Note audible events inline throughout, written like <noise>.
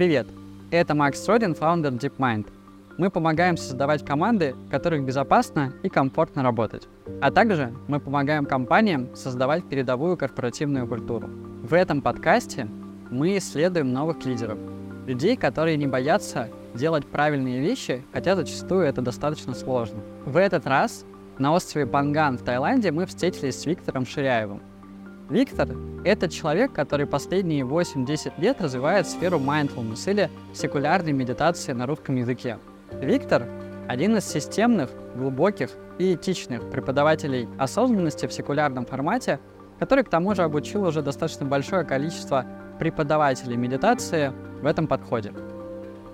Привет! Это Макс Родин, фаундер DeepMind. Мы помогаем создавать команды, в которых безопасно и комфортно работать. А также мы помогаем компаниям создавать передовую корпоративную культуру. В этом подкасте мы исследуем новых лидеров, людей, которые не боятся делать правильные вещи, хотя зачастую это достаточно сложно. В этот раз на острове Панган в Таиланде мы встретились с Виктором Ширяевым. Виктор — это человек, который последние 8-10 лет развивает сферу mindfulness или секулярной медитации на русском языке. Виктор — один из системных, глубоких и этичных преподавателей осознанности в секулярном формате, который к тому же обучил уже достаточно большое количество преподавателей медитации в этом подходе.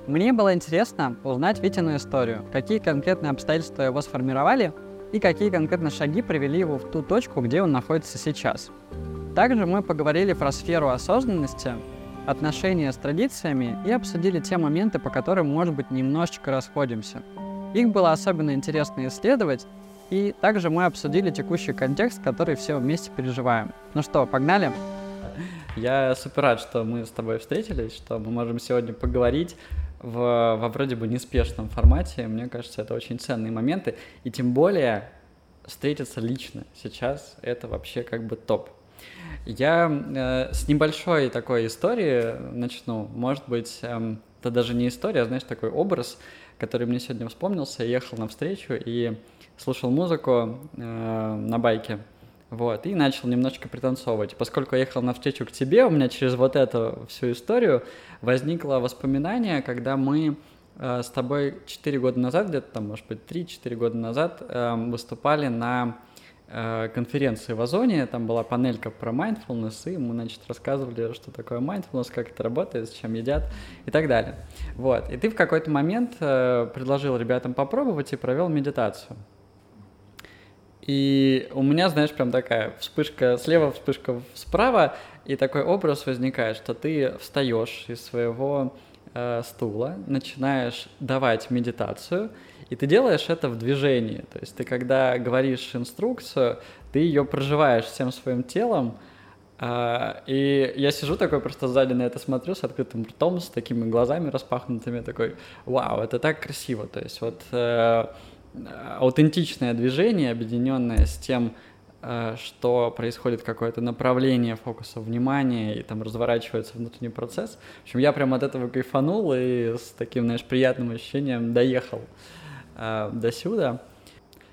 Мне было интересно узнать Витину историю, какие конкретные обстоятельства его сформировали и какие конкретно шаги привели его в ту точку, где он находится сейчас. Также мы поговорили про сферу осознанности, отношения с традициями и обсудили те моменты, по которым, может быть, немножечко расходимся. Их было особенно интересно исследовать, и также мы обсудили текущий контекст, который все вместе переживаем. Ну что, погнали? Я супер рад, что мы с тобой встретились, что мы можем сегодня поговорить в, во вроде бы неспешном формате. Мне кажется, это очень ценные моменты. И тем более встретиться лично сейчас — это вообще как бы топ. Я э, с небольшой такой истории начну. Может быть, э, это даже не история, а, знаешь, такой образ, который мне сегодня вспомнился. Я ехал на встречу и слушал музыку э, на байке. Вот, и начал немножечко пританцовывать. Поскольку я ехал на встречу к тебе, у меня через вот эту всю историю возникло воспоминание, когда мы э, с тобой 4 года назад, где-то там, может быть, 3-4 года назад, э, выступали на э, конференции в Озоне, там была панелька про mindfulness, и мы, значит, рассказывали, что такое mindfulness, как это работает, с чем едят и так далее. Вот, и ты в какой-то момент э, предложил ребятам попробовать и провел медитацию. И у меня, знаешь, прям такая вспышка слева, вспышка справа, и такой образ возникает, что ты встаешь из своего э, стула, начинаешь давать медитацию, и ты делаешь это в движении. То есть ты, когда говоришь инструкцию, ты ее проживаешь всем своим телом, Uh, и я сижу такой просто сзади на это смотрю с открытым ртом, с такими глазами распахнутыми, такой, вау, это так красиво. То есть вот uh, аутентичное движение, объединенное с тем, э, что происходит какое-то направление фокуса внимания и там разворачивается внутренний процесс. В общем, я прям от этого кайфанул и с таким, знаешь, приятным ощущением доехал э, до сюда.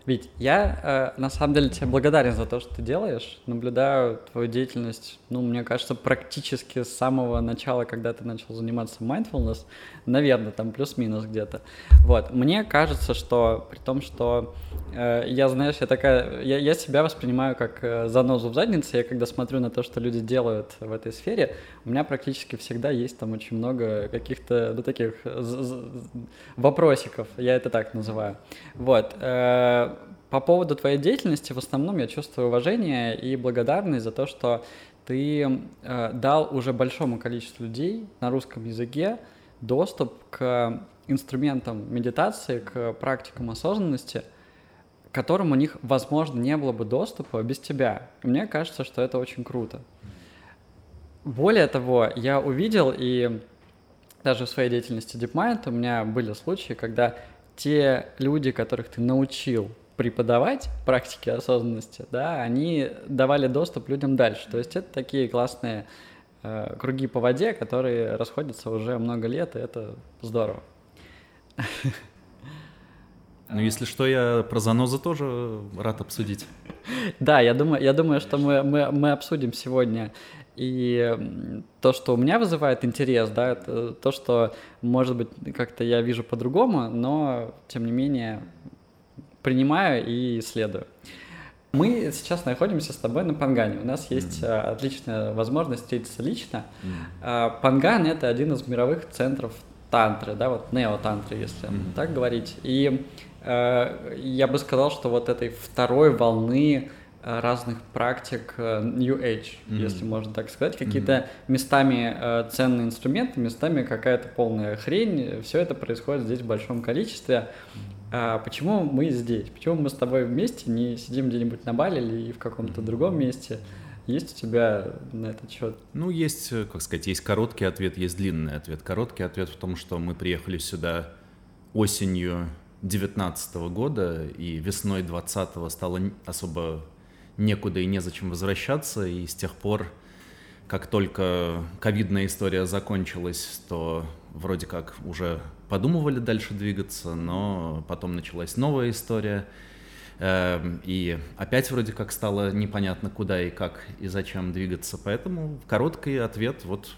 Ведь я, э, на самом деле, тебе благодарен за то, что ты делаешь. Наблюдаю твою деятельность, ну, мне кажется, практически с самого начала, когда ты начал заниматься mindfulness, наверное, там плюс-минус где-то. Вот, мне кажется, что при том, что э, я, знаешь, я такая, я, я себя воспринимаю как э, занозу в заднице, я когда смотрю на то, что люди делают в этой сфере, у меня практически всегда есть там очень много каких-то, ну, таких вопросиков, я это так называю. Вот, э, по поводу твоей деятельности в основном я чувствую уважение и благодарность за то, что ты э, дал уже большому количеству людей на русском языке доступ к инструментам медитации, к практикам осознанности, к которым у них, возможно, не было бы доступа без тебя. Мне кажется, что это очень круто. Более того, я увидел и даже в своей деятельности DeepMind у меня были случаи, когда те люди, которых ты научил преподавать практики осознанности, да, они давали доступ людям дальше. То есть это такие классные э, круги по воде, которые расходятся уже много лет, и это здорово. Ну, если что, я про занозы тоже рад обсудить. Да, я думаю, я думаю, что мы, мы, мы обсудим сегодня и то, что у меня вызывает интерес, да, это то, что, может быть, как-то я вижу по-другому, но, тем не менее, принимаю и исследую. Мы сейчас находимся с тобой на Пангане. У нас есть mm-hmm. отличная возможность встретиться лично. Mm-hmm. Панган — это один из мировых центров тантры, да, вот неотантры, если mm-hmm. так говорить. И э, я бы сказал, что вот этой второй волны Э, разных практик э, New Age, mm-hmm. если можно так сказать, какие-то mm-hmm. местами э, ценные инструменты, местами какая-то полная хрень, все это происходит здесь в большом количестве. А почему мы здесь? Почему мы с тобой вместе не сидим где-нибудь на Бали или в каком-то другом месте? Есть у тебя на этот счет? Ну, есть, э, как сказать, есть короткий ответ, есть длинный ответ. Короткий ответ в том, что мы приехали сюда осенью 19 года, и весной 20 стало особо некуда и незачем возвращаться, и с тех пор, как только ковидная история закончилась, то вроде как уже подумывали дальше двигаться, но потом началась новая история, эм, и опять вроде как стало непонятно, куда и как и зачем двигаться, поэтому короткий ответ вот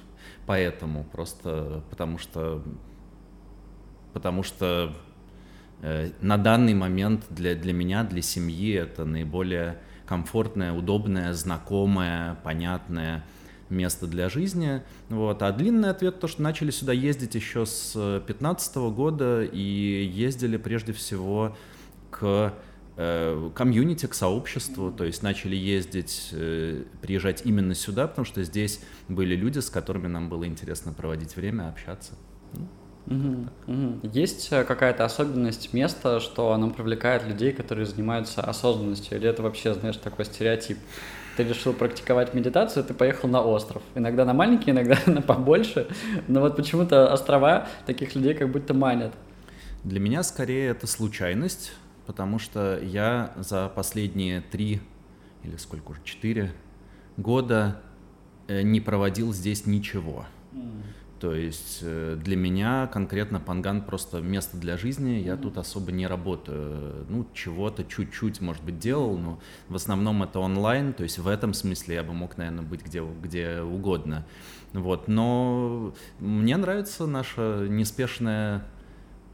поэтому, просто потому что потому что э, на данный момент для, для меня, для семьи это наиболее комфортное, удобное, знакомое, понятное место для жизни. Вот. А длинный ответ то, что начали сюда ездить еще с 2015 года и ездили прежде всего к э, комьюнити, к сообществу, то есть начали ездить, э, приезжать именно сюда, потому что здесь были люди, с которыми нам было интересно проводить время, общаться. Угу, угу. Есть э, какая-то особенность места, что оно привлекает людей, которые занимаются осознанностью? Или это вообще, знаешь, такой стереотип? Ты решил практиковать медитацию, ты поехал на остров. Иногда на маленький, иногда <laughs> на побольше. Но вот почему-то острова таких людей как будто манят. Для меня скорее это случайность, потому что я за последние три или сколько уже, четыре года э, не проводил здесь ничего. Mm. То есть э, для меня конкретно Панган просто место для жизни, я mm-hmm. тут особо не работаю. Ну, чего-то чуть-чуть, может быть, делал, но в основном это онлайн, то есть в этом смысле я бы мог, наверное, быть где, где угодно. Вот, но мне нравится наша неспешная,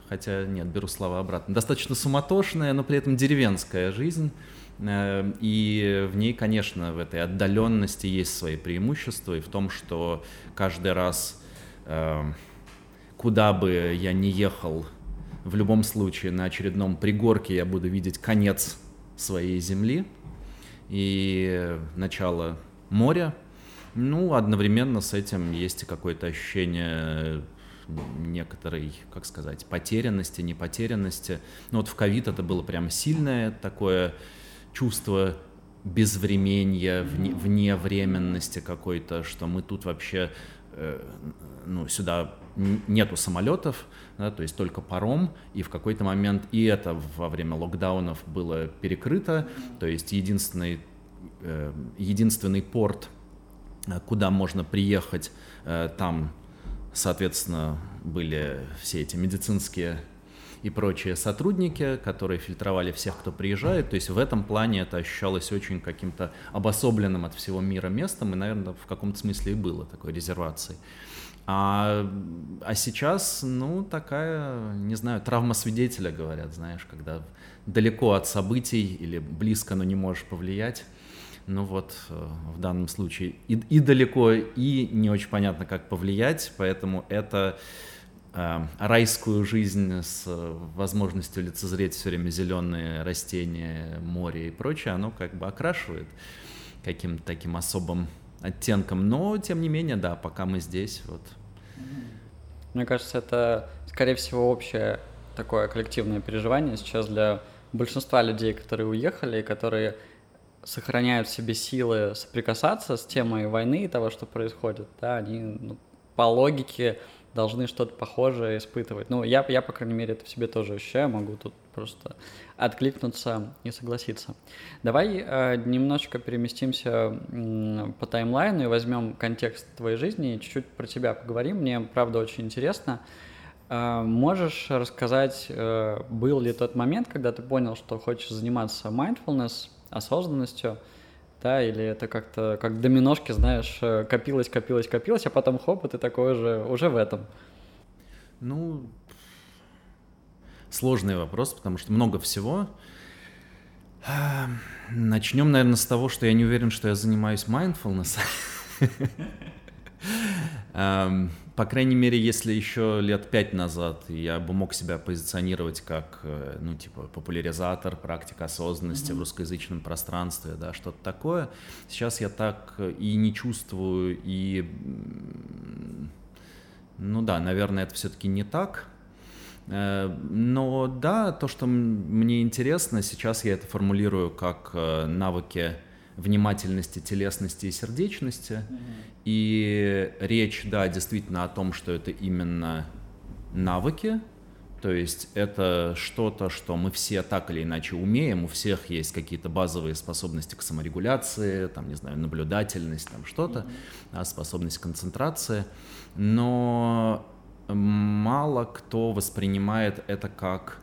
хотя нет, беру слова обратно, достаточно суматошная, но при этом деревенская жизнь. Э, и в ней, конечно, в этой отдаленности есть свои преимущества, и в том, что каждый раз куда бы я ни ехал, в любом случае на очередном пригорке я буду видеть конец своей земли и начало моря. Ну, одновременно с этим есть и какое-то ощущение некоторой, как сказать, потерянности, непотерянности. Ну вот в ковид это было прям сильное такое чувство безвременья, вне, вневременности какой-то, что мы тут вообще ну, сюда нету самолетов, да, то есть только паром, и в какой-то момент и это во время локдаунов было перекрыто, то есть единственный, э, единственный порт, э, куда можно приехать, э, там, соответственно, были все эти медицинские и прочие сотрудники, которые фильтровали всех, кто приезжает. То есть в этом плане это ощущалось очень каким-то обособленным от всего мира местом, и, наверное, в каком-то смысле и было такой резервацией. А, а сейчас, ну, такая, не знаю, травма свидетеля, говорят, знаешь, когда далеко от событий или близко, но не можешь повлиять. Ну вот, э, в данном случае и, и далеко, и не очень понятно, как повлиять, поэтому это райскую жизнь с возможностью лицезреть все время зеленые растения, море и прочее, оно как бы окрашивает каким-то таким особым оттенком, но тем не менее, да, пока мы здесь, вот. Мне кажется, это, скорее всего, общее такое коллективное переживание сейчас для большинства людей, которые уехали, и которые сохраняют в себе силы соприкасаться с темой войны и того, что происходит, да, они ну, по логике должны что-то похожее испытывать. Ну, я, я, по крайней мере, это в себе тоже ощущаю, могу тут просто откликнуться и согласиться. Давай э, немножечко переместимся э, по таймлайну и возьмем контекст твоей жизни и чуть-чуть про тебя поговорим. Мне, правда, очень интересно. Э, можешь рассказать, э, был ли тот момент, когда ты понял, что хочешь заниматься mindfulness, осознанностью, да, или это как-то как доминошки, знаешь, э, копилось, копилось, копилось, а потом хоп, и ты такой же уже в этом. Ну, сложный вопрос, потому что много всего. Начнем, наверное, с того, что я не уверен, что я занимаюсь mindfulness. <laughs> По крайней мере, если еще лет пять назад я бы мог себя позиционировать как, э, ну, типа, популяризатор практик осознанности mm-hmm. в русскоязычном пространстве, да, что-то такое. Сейчас я так и не чувствую, и, ну да, наверное, это все-таки не так. Э, но да, то, что мне интересно, сейчас я это формулирую как э, навыки внимательности, телесности и сердечности. Mm-hmm. И речь, да, действительно о том, что это именно навыки, то есть это что-то, что мы все так или иначе умеем, у всех есть какие-то базовые способности к саморегуляции, там, не знаю, наблюдательность, там что-то, mm-hmm. способность к концентрации, но мало кто воспринимает это как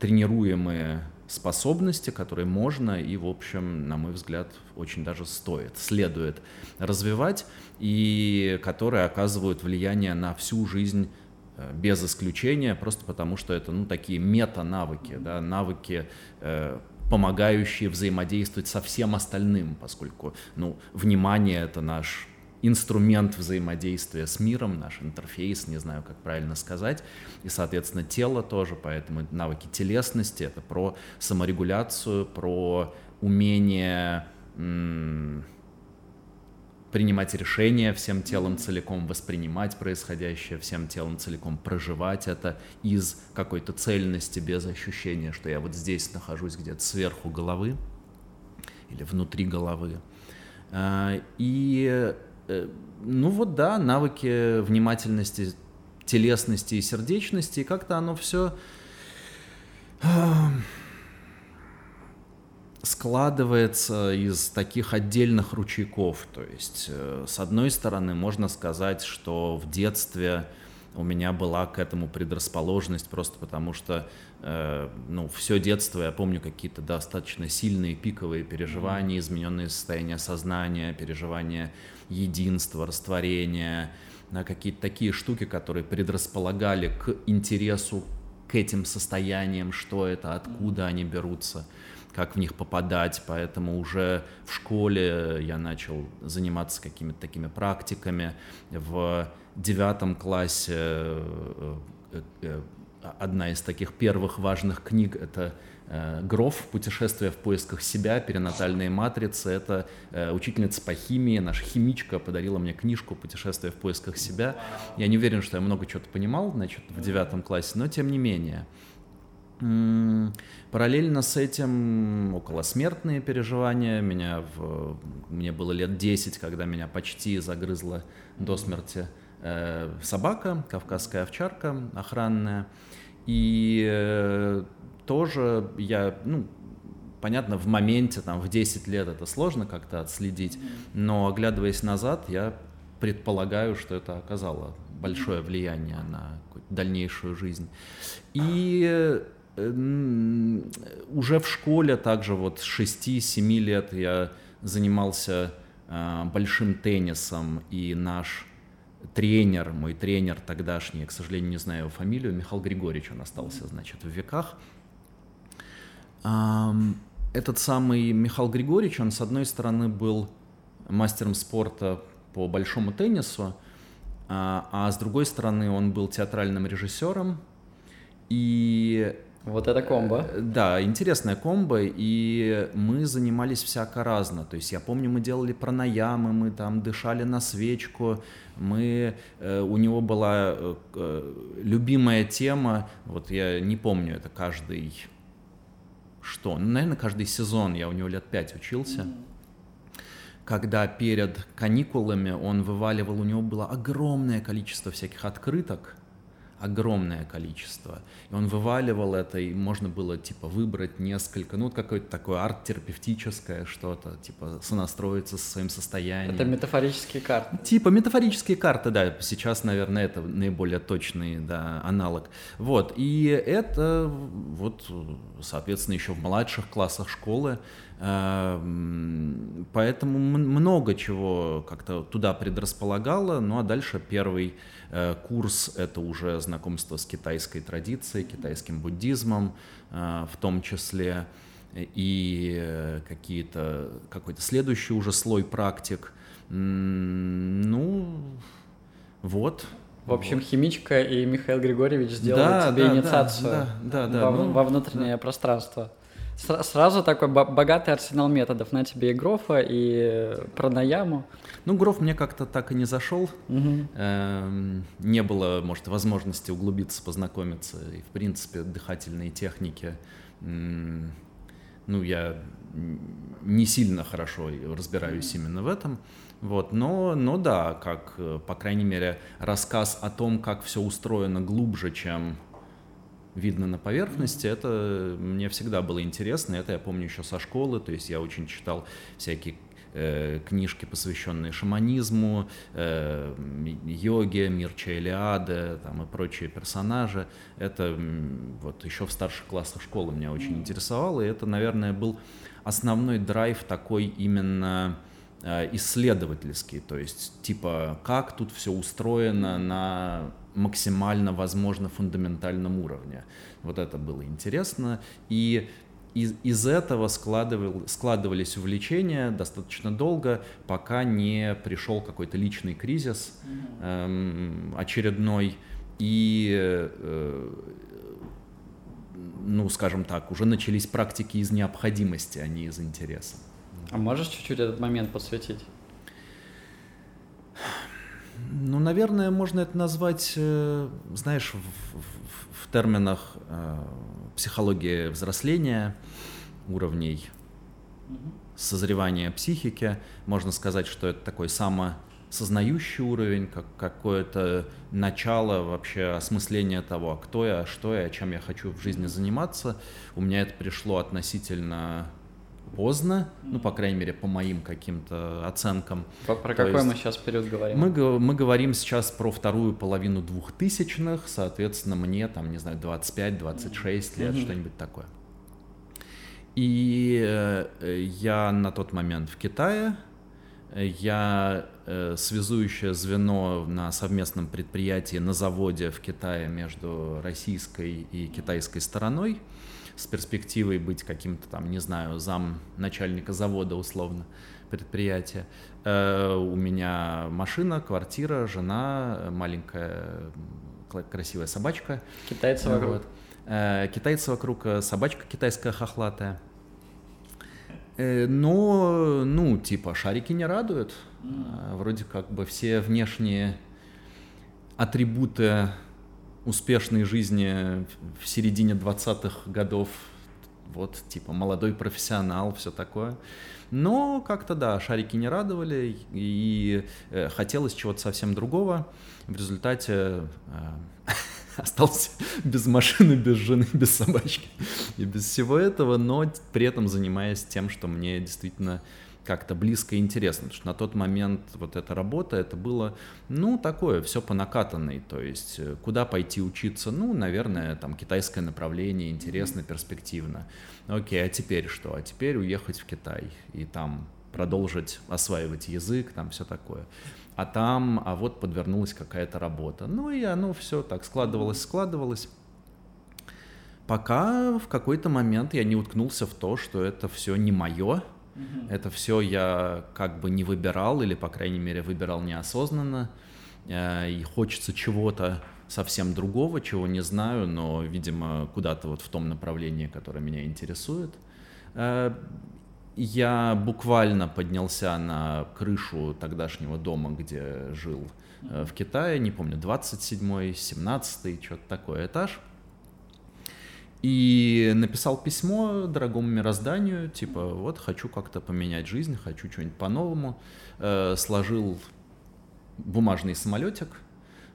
тренируемые способности, которые можно и, в общем, на мой взгляд, очень даже стоит, следует развивать, и которые оказывают влияние на всю жизнь э, без исключения, просто потому что это ну, такие мета-навыки, да, навыки, э, помогающие взаимодействовать со всем остальным, поскольку ну, внимание — это наш инструмент взаимодействия с миром, наш интерфейс, не знаю, как правильно сказать, и, соответственно, тело тоже, поэтому навыки телесности — это про саморегуляцию, про умение принимать решения всем телом целиком, воспринимать происходящее всем телом целиком, проживать это из какой-то цельности, без ощущения, что я вот здесь нахожусь где-то сверху головы или внутри головы. А, и Э, ну вот да, навыки внимательности, телесности и сердечности, и как-то оно все складывается из таких отдельных ручейков. То есть, э, с одной стороны, можно сказать, что в детстве у меня была к этому предрасположенность просто потому что э, ну все детство я помню какие-то достаточно сильные пиковые переживания измененные состояния сознания переживания единства растворения на какие-то такие штуки которые предрасполагали к интересу к этим состояниям что это откуда они берутся как в них попадать, поэтому уже в школе я начал заниматься какими-то такими практиками. В девятом классе э, э, э, одна из таких первых важных книг — это Гроф «Путешествие в поисках себя. Перинатальные матрицы». Это учительница по химии, наша химичка подарила мне книжку «Путешествие в поисках себя». Я не уверен, что я много чего-то понимал, значит, в девятом классе, но тем не менее. Параллельно с этим околосмертные переживания. Меня в... Мне было лет 10, когда меня почти загрызла до смерти э, собака, кавказская овчарка охранная. И э, тоже я, ну, понятно, в моменте, там, в 10 лет это сложно как-то отследить, но оглядываясь назад, я предполагаю, что это оказало большое влияние на дальнейшую жизнь. И уже в школе также вот с 6-7 лет я занимался э, большим теннисом, и наш тренер, мой тренер тогдашний, к сожалению, не знаю его фамилию, Михаил Григорьевич, он остался, значит, в веках. Этот самый Михаил Григорьевич, он, с одной стороны, был мастером спорта по большому теннису, а, а с другой стороны, он был театральным режиссером, и вот это комбо. Э, да, интересная комбо, и мы занимались всяко разно. То есть я помню, мы делали пранаямы, мы там дышали на свечку, мы, э, у него была э, любимая тема, вот я не помню, это каждый, что, ну, наверное, каждый сезон, я у него лет пять учился. Mm-hmm когда перед каникулами он вываливал, у него было огромное количество всяких открыток, огромное количество. И он вываливал это, и можно было, типа, выбрать несколько, ну, какое-то такое арт-терапевтическое что-то, типа, сонастроиться со своим состоянием. Это метафорические карты. Типа, метафорические карты, да, сейчас, наверное, это наиболее точный, да, аналог. Вот, и это, вот, соответственно, еще в младших классах школы поэтому много чего как-то туда предрасполагало. Ну а дальше первый э, курс — это уже знакомство с китайской традицией, китайским буддизмом э, в том числе, и э, какие-то, какой-то следующий уже слой практик. Ну, вот. В общем, химичка и Михаил Григорьевич сделали да, тебе да, инициацию да, да, да, во, ну, во внутреннее да. пространство сразу такой богатый арсенал методов. На тебе и Грофа, и пранаяму. Ну, Гроф мне как-то так и не зашел. Угу. Эм, не было, может, возможности углубиться, познакомиться. И, в принципе, дыхательные техники ну, я не сильно хорошо разбираюсь именно в этом. Вот, но, но да, как, э, по крайней мере, рассказ о том, как все устроено глубже, чем видно на поверхности, это мне всегда было интересно. Это я помню еще со школы, то есть я очень читал всякие э, книжки, посвященные шаманизму, э, йоге, мир Чайлиады там, и прочие персонажи. Это вот еще в старших классах школы меня очень интересовало, и это, наверное, был основной драйв такой именно Э, исследовательский, то есть типа как тут все устроено на максимально возможно фундаментальном уровне. Вот это было интересно. И из, из этого складывал, складывались увлечения достаточно долго, пока не пришел какой-то личный кризис эм, очередной. И, э, ну, скажем так, уже начались практики из необходимости, а не из интереса. А можешь чуть-чуть этот момент подсветить? Ну, наверное, можно это назвать, э, знаешь, в, в, в терминах э, психологии взросления, уровней созревания психики. Можно сказать, что это такой самосознающий уровень, как какое-то начало вообще осмысления того, кто я, что я, чем я хочу в жизни заниматься. У меня это пришло относительно поздно, ну, по крайней мере, по моим каким-то оценкам. Про, про какой есть, мы сейчас период говорим? Мы, мы говорим сейчас про вторую половину двухтысячных, соответственно, мне там, не знаю, 25-26 лет, mm-hmm. что-нибудь такое. И э, я на тот момент в Китае, я э, связующее звено на совместном предприятии на заводе в Китае между российской и китайской стороной с перспективой быть каким-то там, не знаю, зам начальника завода условно предприятия. Э, у меня машина, квартира, жена, маленькая красивая собачка. Китайцы вокруг. Вот. Э, китайцы вокруг, э, собачка китайская хохлатая. Но, ну, типа, шарики не радуют. Вроде как бы все внешние атрибуты успешной жизни в середине 20-х годов, вот, типа, молодой профессионал, все такое. Но как-то, да, шарики не радовали, и э, хотелось чего-то совсем другого. В результате э, <laughs> остался без машины, без жены, <laughs> без собачки и без всего этого, но при этом занимаясь тем, что мне действительно как-то близко и интересно, потому что на тот момент вот эта работа, это было, ну, такое, все по накатанной, то есть э, куда пойти учиться, ну, наверное, там китайское направление, интересно, перспективно. Окей, а теперь что? А теперь уехать в Китай и там продолжить осваивать язык, там все такое. А там, а вот подвернулась какая-то работа. Ну и оно все так складывалось, складывалось. Пока в какой-то момент я не уткнулся в то, что это все не мое, Угу. Это все я как бы не выбирал, или, по крайней мере, выбирал неосознанно. Э, и хочется чего-то совсем другого, чего не знаю, но, видимо, куда-то вот в том направлении, которое меня интересует. Э, я буквально поднялся на крышу тогдашнего дома, где жил э, в Китае, не помню, 27-й, 17-й, что-то такое этаж. И написал письмо дорогому мирозданию, типа, вот, хочу как-то поменять жизнь, хочу что-нибудь по-новому. Э, сложил бумажный самолетик,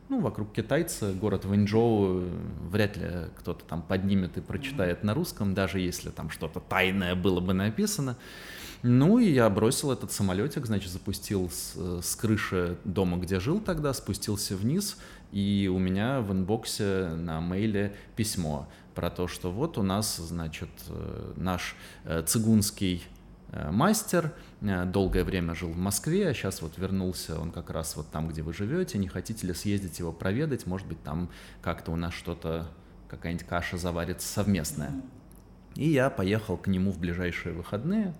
ну, вокруг китайца, город Вэньчжоу, вряд ли кто-то там поднимет и прочитает на русском, даже если там что-то тайное было бы написано. Ну, и я бросил этот самолетик, значит, запустил с, с крыши дома, где жил тогда, спустился вниз, и у меня в инбоксе на мейле письмо про то, что вот у нас, значит, э, наш э, цигунский э, мастер, долгое время жил в Москве, а сейчас вот вернулся он как раз вот там, где вы живете, не хотите ли съездить его проведать, может быть, там как-то у нас что-то, какая-нибудь каша заварится совместная. И я поехал к нему в ближайшие выходные,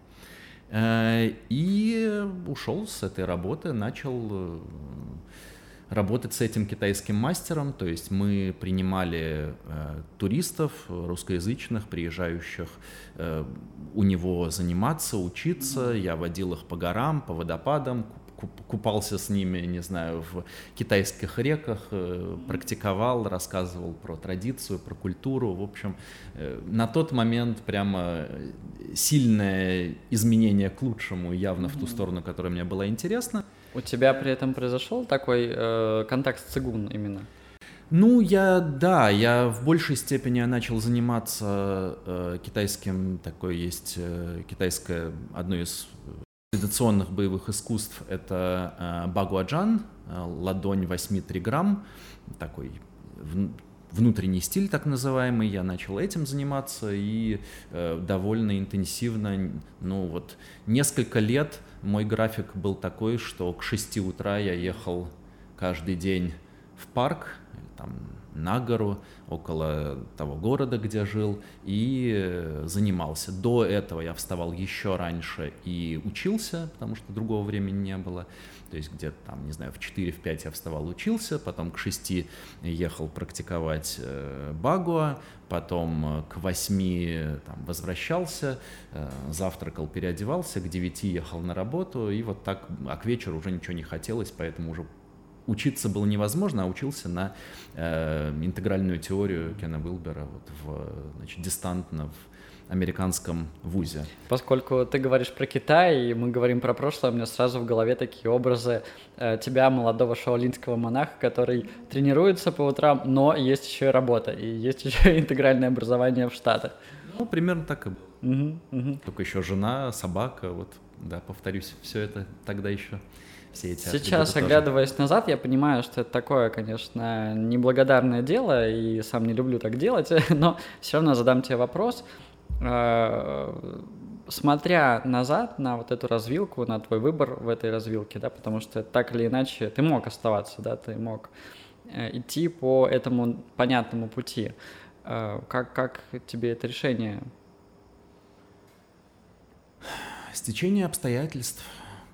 и ушел с этой работы, начал работать с этим китайским мастером, то есть мы принимали э, туристов русскоязычных, приезжающих э, у него заниматься, учиться, я водил их по горам, по водопадам, купался с ними, не знаю, в китайских реках, э, практиковал, рассказывал про традицию, про культуру. В общем, э, на тот момент прямо сильное изменение к лучшему явно в ту сторону, которая мне была интересна. У тебя при этом произошел такой э, контакт с цигун именно? Ну, я, да, я в большей степени начал заниматься э, китайским, такое есть э, китайское, одно из традиционных боевых искусств, это э, багуаджан, э, ладонь 8-3 грамм, такой в, внутренний стиль так называемый, я начал этим заниматься и э, довольно интенсивно, ну вот несколько лет мой график был такой, что к 6 утра я ехал каждый день в парк, там, на гору, около того города, где жил, и э, занимался. До этого я вставал еще раньше и учился, потому что другого времени не было. То есть где-то там, не знаю, в 4-5 я вставал, учился, потом к 6 ехал практиковать э, багуа, потом э, к 8 там, возвращался, э, завтракал, переодевался, к 9 ехал на работу, и вот так, а к вечеру уже ничего не хотелось, поэтому уже учиться было невозможно, а учился на э, интегральную теорию Кена Уилбера вот в, значит, дистантно в американском вузе. Поскольку ты говоришь про Китай, и мы говорим про прошлое, у меня сразу в голове такие образы э, тебя, молодого шаолинского монаха, который тренируется по утрам, но есть еще и работа, и есть <laughs> еще и интегральное образование в Штатах. Ну, примерно так и было. Угу, угу. Только еще жена, собака, вот, да, повторюсь, все это тогда еще все эти Сейчас, оглядываясь тоже. назад, я понимаю, что это такое, конечно, неблагодарное дело, и сам не люблю так делать, <laughs> но все равно задам тебе вопрос. Э, смотря назад на вот эту развилку, на твой выбор в этой развилке, да, потому что так или иначе ты мог оставаться, да, ты мог э, идти по этому понятному пути. Э, как, как тебе это решение? Стечение обстоятельств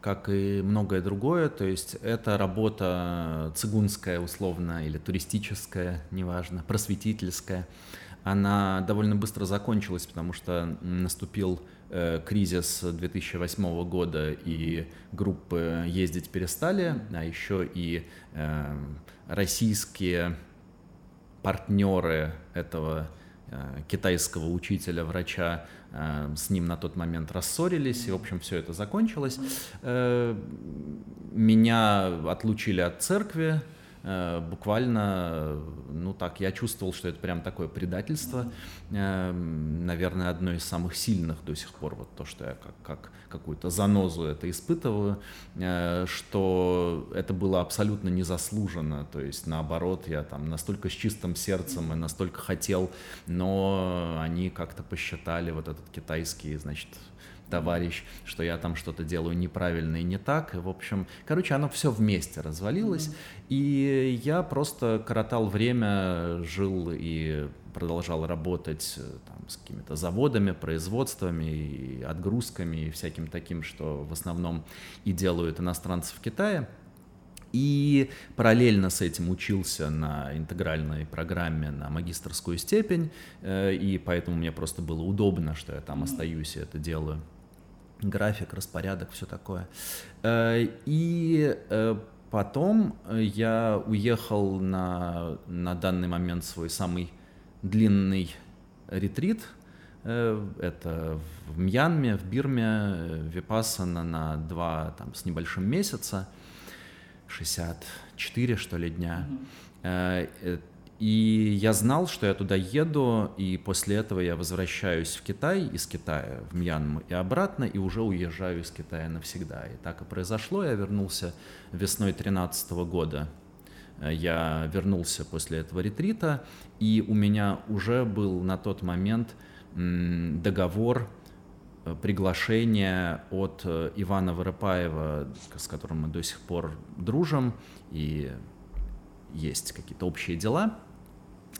как и многое другое. То есть это работа цигунская условно или туристическая, неважно, просветительская. Она довольно быстро закончилась, потому что наступил э, кризис 2008 года, и группы ездить перестали, а еще и э, российские партнеры этого э, китайского учителя, врача Э, с ним на тот момент рассорились, и, в общем, все это закончилось. Э, меня отлучили от церкви, Э, буквально, ну так, я чувствовал, что это прям такое предательство, э, наверное, одно из самых сильных до сих пор, вот то, что я как, как какую-то занозу это испытываю, э, что это было абсолютно незаслуженно, то есть наоборот, я там настолько с чистым сердцем и настолько хотел, но они как-то посчитали вот этот китайский, значит, товарищ, что я там что-то делаю неправильно и не так. И, в общем, короче, оно все вместе развалилось. Mm-hmm. И я просто коротал время, жил и продолжал работать э, там, с какими-то заводами, производствами, и отгрузками и всяким таким, что в основном и делают иностранцы в Китае. И параллельно с этим учился на интегральной программе на магистрскую степень, э, и поэтому мне просто было удобно, что я там остаюсь и это делаю график, распорядок, все такое. Э, и потом я уехал на, на данный момент свой самый длинный ретрит. Э, это в Мьянме, в Бирме, Випассана на два там, с небольшим месяца, 64 что ли дня. Mm-hmm. И я знал, что я туда еду, и после этого я возвращаюсь в Китай, из Китая в Мьянму и обратно, и уже уезжаю из Китая навсегда. И так и произошло. Я вернулся весной 2013 года. Я вернулся после этого ретрита, и у меня уже был на тот момент договор э, приглашение от э, Ивана Воропаева, с которым мы до сих пор дружим, и есть какие-то общие дела.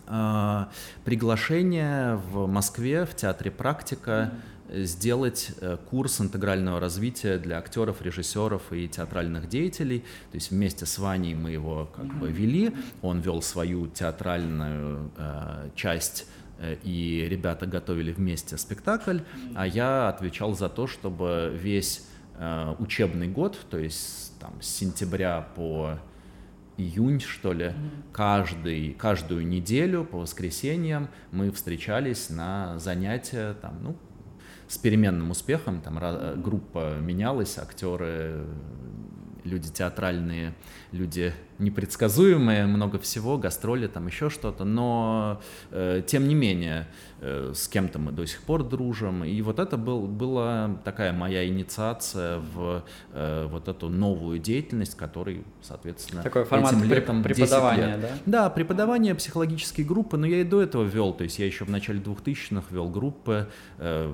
А, приглашение в Москве в театре «Практика» сделать э, курс интегрального развития для актеров, режиссеров и театральных деятелей. То есть вместе с Ваней мы его как бы вели, он вел свою театральную э, часть э, и ребята готовили вместе спектакль, а я отвечал за то, чтобы весь э, учебный год, то есть там с сентября по июнь, что ли, каждый, каждую неделю по воскресеньям мы встречались на занятия, там, ну, с переменным успехом, там группа менялась, актеры люди театральные, люди непредсказуемые, много всего, гастроли, там еще что-то, но э, тем не менее э, с кем-то мы до сих пор дружим, и вот это был, была такая моя инициация в э, вот эту новую деятельность, который, соответственно, Такой формат этим летом преподавания, да? Да, преподавание психологические группы, но я и до этого вел, то есть я еще в начале 2000-х вел группы э,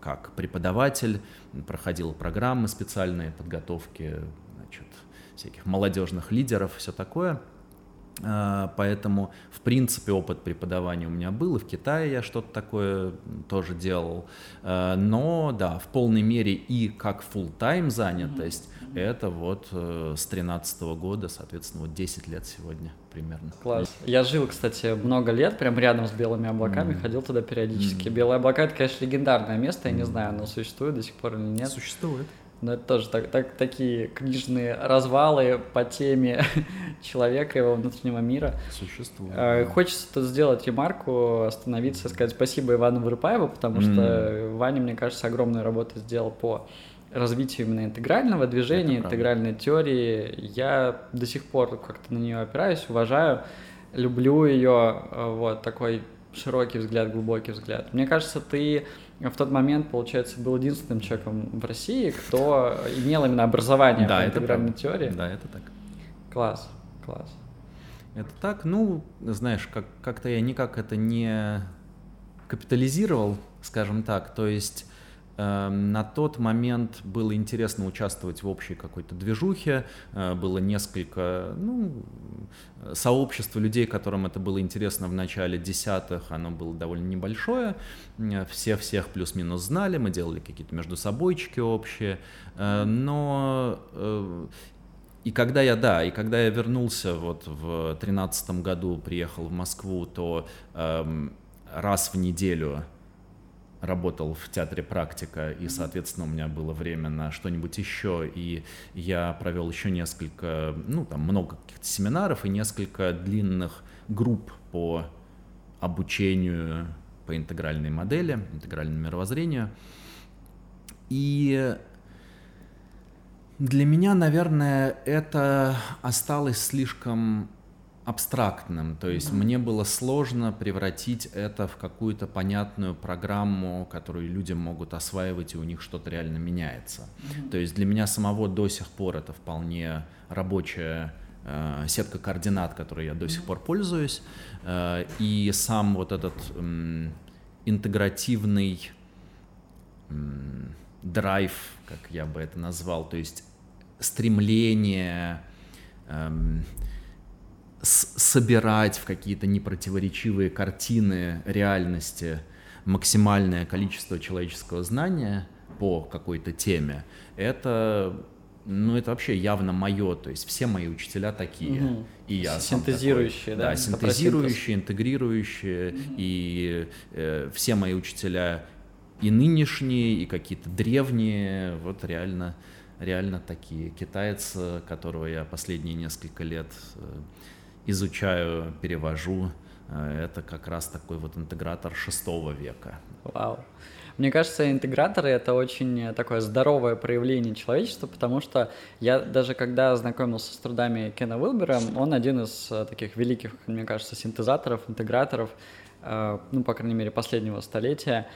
как преподаватель, проходил программы специальные подготовки всяких молодежных лидеров, все такое. А, поэтому, в принципе, опыт преподавания у меня был, и в Китае я что-то такое тоже делал. А, но, да, в полной мере и как full time занятость, mm-hmm. это вот э, с 13 года, соответственно, вот 10 лет сегодня примерно. Класс. Я жил, кстати, много лет прям рядом с белыми облаками, mm-hmm. ходил туда периодически. Mm-hmm. Белые облака — это, конечно, легендарное место, я не знаю, оно существует до сих пор или нет. Существует. Но это тоже так, так, такие книжные развалы по теме <laughs> человека, его внутреннего мира. Существует. Э, хочется тут сделать ремарку, остановиться, сказать спасибо Ивану Вырыпаеву, потому mm. что Ваня, мне кажется, огромную работу сделал по развитию именно интегрального движения, интегральной теории. Я до сих пор как-то на нее опираюсь, уважаю, люблю ее, э, вот такой широкий взгляд, глубокий взгляд. Мне кажется, ты в тот момент, получается, был единственным человеком в России, кто имел именно образование да, по интегральной теории. Да, это так. Класс, класс. Это так, ну, знаешь, как- как-то я никак это не капитализировал, скажем так, то есть на тот момент было интересно участвовать в общей какой-то движухе, э, было несколько ну, сообществ людей, которым это было интересно в начале десятых, оно было довольно небольшое, все всех плюс-минус знали, мы делали какие-то между собойчики общие, э, но э, и когда я, да, и когда я вернулся вот в тринадцатом году, приехал в Москву, то эм, раз в неделю работал в театре «Практика», и, соответственно, у меня было время на что-нибудь еще, и я провел еще несколько, ну, там много каких-то семинаров и несколько длинных групп по обучению по интегральной модели, интегральному мировоззрению. И для меня, наверное, это осталось слишком абстрактным, то есть mm-hmm. мне было сложно превратить это в какую-то понятную программу, которую люди могут осваивать, и у них что-то реально меняется. Mm-hmm. То есть для меня самого до сих пор это вполне рабочая э, сетка координат, которой я до сих пор пользуюсь, э, и сам вот этот э, интегративный э, драйв, как я бы это назвал, то есть стремление э, собирать в какие-то непротиворечивые картины реальности максимальное количество человеческого знания по какой-то теме, это ну, это вообще явно мое, то есть все мои учителя такие, угу. и я Синтезирующие, такой, да? Да, синтезирующие, интегрирующие, угу. и э, все мои учителя и нынешние, и какие-то древние, вот реально, реально такие. Китаец, которого я последние несколько лет э, изучаю, перевожу. Э, это как раз такой вот интегратор шестого века. Вау. Мне кажется, интеграторы — это очень такое здоровое проявление человечества, потому что я даже когда знакомился с трудами Кена Уилбера, он один из э, таких великих, мне кажется, синтезаторов, интеграторов, э, ну, по крайней мере, последнего столетия.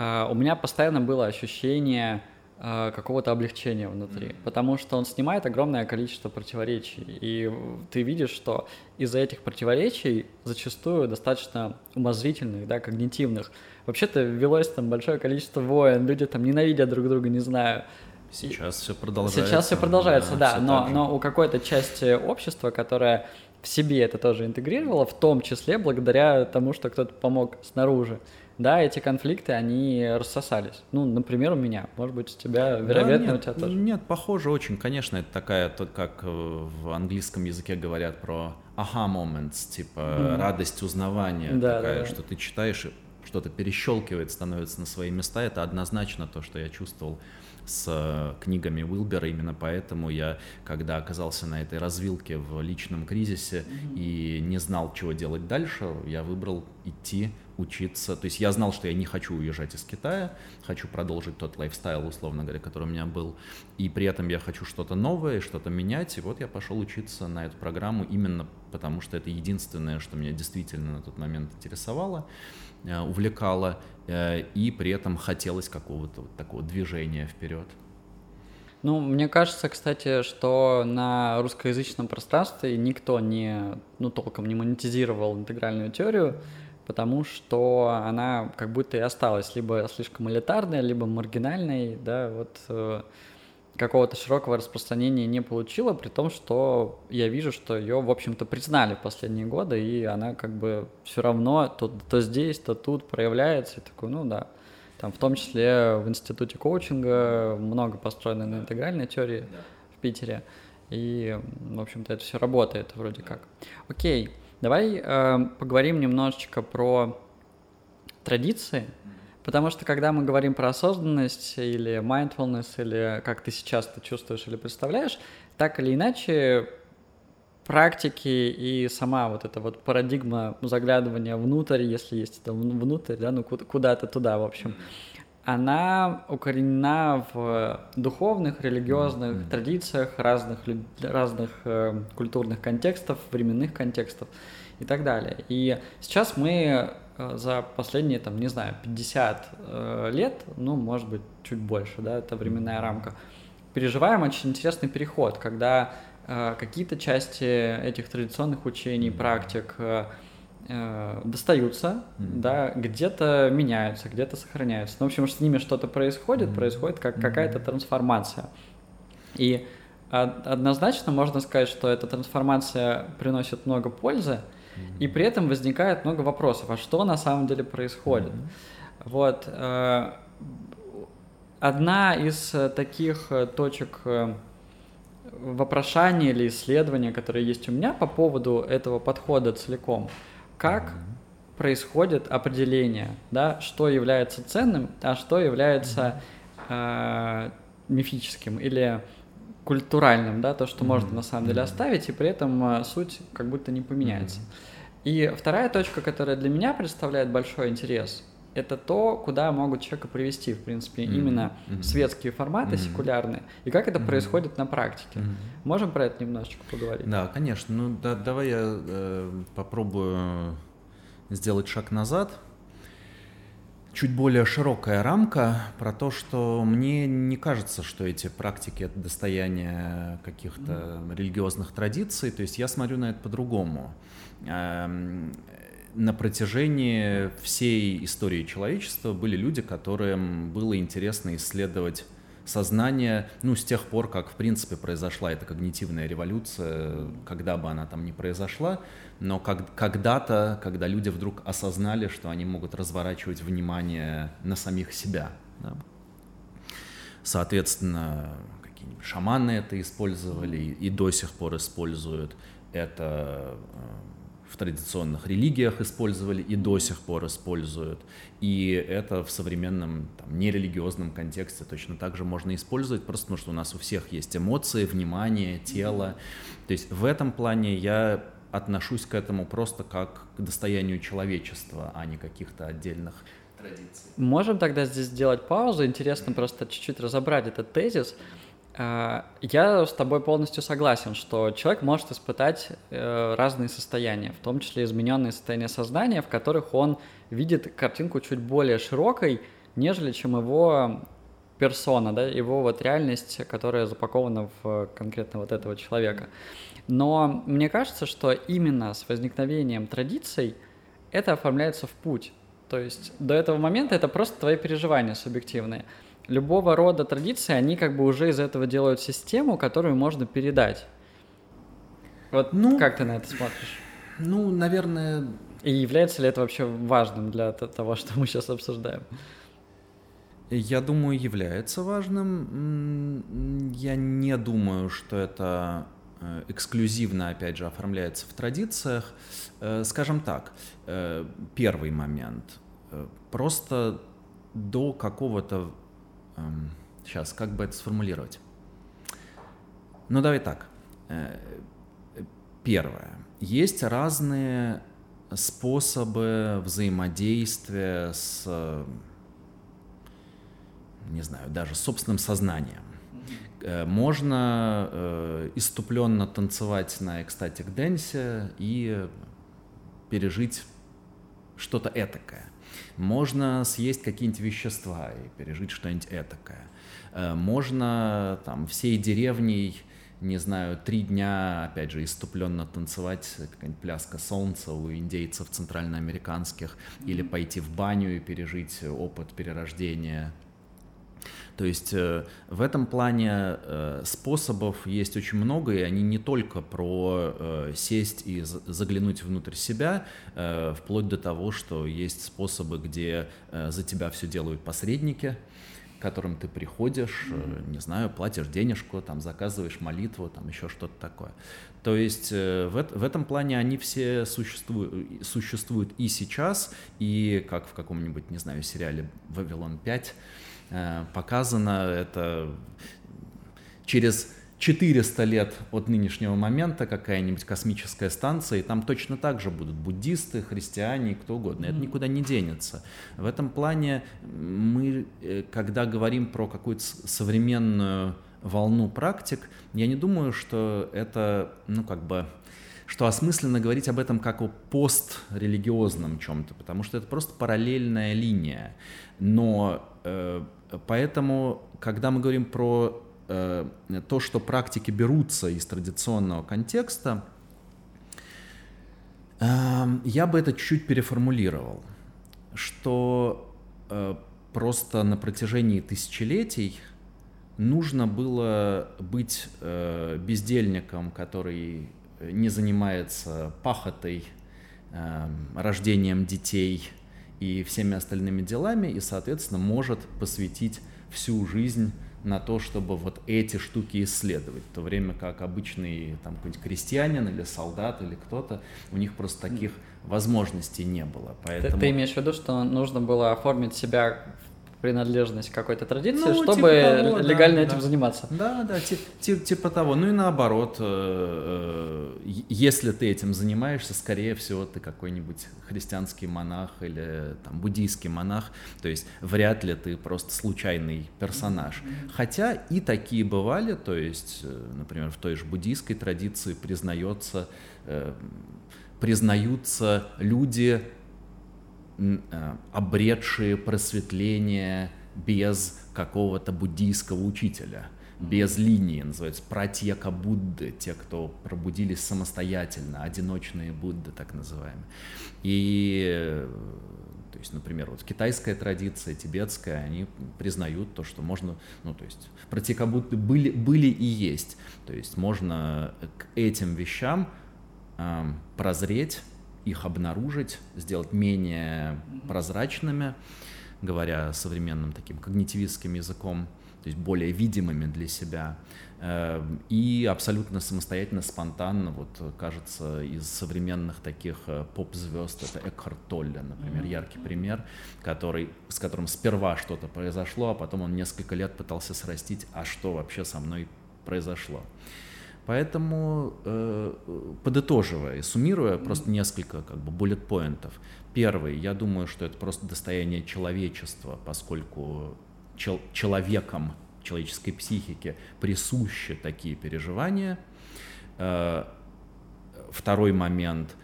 У меня постоянно было ощущение какого-то облегчения внутри, mm-hmm. потому что он снимает огромное количество противоречий, и ты видишь, что из-за этих противоречий зачастую достаточно умозрительных, да, когнитивных. Вообще-то велось там большое количество войн, люди там ненавидят друг друга, не знаю. Сейчас и... все продолжается. Сейчас все продолжается, да, да но, но у какой-то части общества, которая в себе это тоже интегрировала, в том числе благодаря тому, что кто-то помог снаружи да, эти конфликты, они рассосались. Ну, например, у меня, может быть, у тебя, вероятно, да, нет, у тебя тоже. Нет, похоже очень, конечно, это такая, то, как э, в английском языке говорят про aha moments, типа mm-hmm. радость узнавания, да, такая, да, да. что ты читаешь и что-то перещелкивает, становится на свои места. Это однозначно то, что я чувствовал с э, книгами Уилбера. Именно поэтому я, когда оказался на этой развилке в личном кризисе mm-hmm. и не знал, чего делать дальше, я выбрал идти учиться. То есть я знал, что я не хочу уезжать из Китая, хочу продолжить тот лайфстайл, условно говоря, который у меня был, и при этом я хочу что-то новое, что-то менять. И вот я пошел учиться на эту программу именно потому, что это единственное, что меня действительно на тот момент интересовало, э, увлекало, и при этом хотелось какого-то вот такого движения вперед. Ну, мне кажется, кстати, что на русскоязычном пространстве никто не, ну, толком не монетизировал интегральную теорию, потому что она как будто и осталась либо слишком элитарной, либо маргинальной, да, вот э, какого-то широкого распространения не получила, при том, что я вижу, что ее, в общем-то, признали в последние годы, и она как бы все равно то, то здесь, то тут проявляется, и такой, ну да, там в том числе в институте коучинга много построено на интегральной теории в Питере, и, в общем-то, это все работает вроде как. Окей. Давай э, поговорим немножечко про традиции, потому что когда мы говорим про осознанность или mindfulness, или как ты сейчас это чувствуешь или представляешь, так или иначе практики и сама вот эта вот парадигма заглядывания внутрь, если есть это внутрь, да, ну куда-то туда, в общем, она укоренена в духовных, религиозных mm-hmm. традициях разных, разных э, культурных контекстов, временных контекстов и так далее. И сейчас мы за последние, там, не знаю, 50 э, лет, ну, может быть, чуть больше, да, это временная рамка, переживаем очень интересный переход, когда э, какие-то части этих традиционных учений, практик, э, э, достаются, mm-hmm. да, где-то меняются, где-то сохраняются. Ну, в общем, с ними что-то происходит, mm-hmm. происходит как какая-то трансформация. И однозначно можно сказать, что эта трансформация приносит много пользы, mm-hmm. и при этом возникает много вопросов, а что на самом деле происходит? Mm-hmm. Вот. Э, одна из таких э, точек э, вопрошания или исследования, которые есть у меня по поводу этого подхода целиком – как происходит определение, да, что является ценным, а что является э, мифическим или культуральным, да, то, что можно на самом деле оставить, и при этом э, суть как будто не поменяется. И вторая точка, которая для меня представляет большой интерес, это то, куда могут человека привести, в принципе, mm-hmm. именно mm-hmm. светские форматы, mm-hmm. секулярные, и как это mm-hmm. происходит на практике. Mm-hmm. Можем про это немножечко поговорить? Да, конечно. Ну, да, давай я э, попробую сделать шаг назад. Чуть более широкая рамка про то, что мне не кажется, что эти практики это достояние каких-то религиозных традиций. То есть я смотрю на это по-другому. Эм, на протяжении всей истории человечества были люди, которым было интересно исследовать сознание, ну, с тех пор, как, в принципе, произошла эта когнитивная революция, когда бы она там ни произошла, но как, когда-то, когда люди вдруг осознали, что они могут разворачивать внимание на самих себя. Да. Соответственно, какие-нибудь шаманы это использовали и, до сих пор используют. Это э, традиционных религиях использовали и до сих пор используют. И это в современном там, нерелигиозном контексте точно так же можно использовать, просто потому что у нас у всех есть эмоции, внимание, тело. То есть в этом плане я отношусь к этому просто как к достоянию человечества, а не каких-то отдельных традиций. Можем тогда здесь сделать паузу. Интересно просто чуть-чуть разобрать этот тезис. Я с тобой полностью согласен, что человек может испытать э, разные состояния, в том числе измененные состояния сознания, в которых он видит картинку чуть более широкой, нежели чем его персона, да, его вот реальность, которая запакована в конкретно вот этого человека. Но мне кажется, что именно с возникновением традиций это оформляется в путь. То есть до этого момента это просто твои переживания субъективные любого рода традиции, они как бы уже из этого делают систему, которую можно передать. Вот ну, как ты на это смотришь? Ну, наверное... И является ли это вообще важным для того, что мы сейчас обсуждаем? Я думаю, является важным. Я не думаю, что это э, эксклюзивно, опять же, оформляется в традициях. Э, скажем так, э, первый момент – просто до какого-то... Сейчас, как бы это сформулировать? Ну, давай так. Первое. Есть разные способы взаимодействия с, не знаю, даже собственным сознанием. Э, можно э, иступленно танцевать на экстатик дэнсе и пережить что-то этакое. Можно съесть какие-нибудь вещества и пережить что-нибудь этакое. Э, можно там всей деревней не знаю, три дня, опять же, иступленно танцевать, какая-нибудь пляска солнца у индейцев центральноамериканских, или пойти в баню и пережить опыт перерождения. То есть э, в этом плане э, способов есть очень много, и они не только про э, сесть и заглянуть внутрь себя, вплоть до того, что есть способы, где за тебя все делают посредники, к которым ты приходишь, mm-hmm. не знаю, платишь денежку, там заказываешь молитву, там еще что-то такое. То есть в, в этом плане они все существуют, существуют и сейчас, и как в каком-нибудь, не знаю, сериале «Вавилон 5» э, показано это через 400 лет от нынешнего момента какая-нибудь космическая станция, и там точно так же будут буддисты, христиане, кто угодно. Это никуда не денется. В этом плане мы, э, когда говорим про какую-то современную волну практик, я не думаю, что это, ну, как бы, что осмысленно говорить об этом как о пострелигиозном чем-то, потому что это просто параллельная линия. Но э, поэтому, когда мы говорим про Э, то, что практики берутся из традиционного контекста, эм, я бы это чуть-чуть переформулировал, что э, просто на протяжении тысячелетий нужно было быть э, бездельником, который не занимается пахотой, эм, рождением детей и всеми остальными делами, и, соответственно, может посвятить всю жизнь на то, чтобы вот эти штуки исследовать, в то время как обычный там какой-нибудь крестьянин или солдат или кто-то, у них просто таких возможностей не было. Поэтому... Ты, ты имеешь в виду, что нужно было оформить себя принадлежность какой-то традиции, ну, чтобы типа того, легально да, этим да. заниматься. Да, да, типа, типа того. Ну и наоборот, э, э, если ты этим занимаешься, скорее всего, ты какой-нибудь христианский монах или там буддийский монах, то есть вряд ли ты просто случайный персонаж. Хотя и такие бывали, то есть, э, например, в той же буддийской традиции признается, признаются люди, обретшие просветление без какого-то буддийского учителя, без линии, называется пратьяка Будды, те, кто пробудились самостоятельно, одиночные Будды, так называемые. И то есть, например, вот китайская традиция, тибетская, они признают то, что можно, ну, то есть, пратьяка Будды были, были и есть. То есть, можно к этим вещам э, прозреть, их обнаружить, сделать менее прозрачными, говоря современным таким когнитивистским языком, то есть более видимыми для себя, э, и абсолютно самостоятельно, спонтанно, вот кажется, из современных таких э, поп-звезд, это Экхарт Толле, например, яркий пример, который, с которым сперва что-то произошло, а потом он несколько лет пытался срастить, а что вообще со мной произошло. Поэтому, э, подытоживая и суммируя, просто несколько как бы буллет-поинтов. Первый, я думаю, что это просто достояние человечества, поскольку чел человеком, человеческой психике присущи такие переживания. Э, второй момент.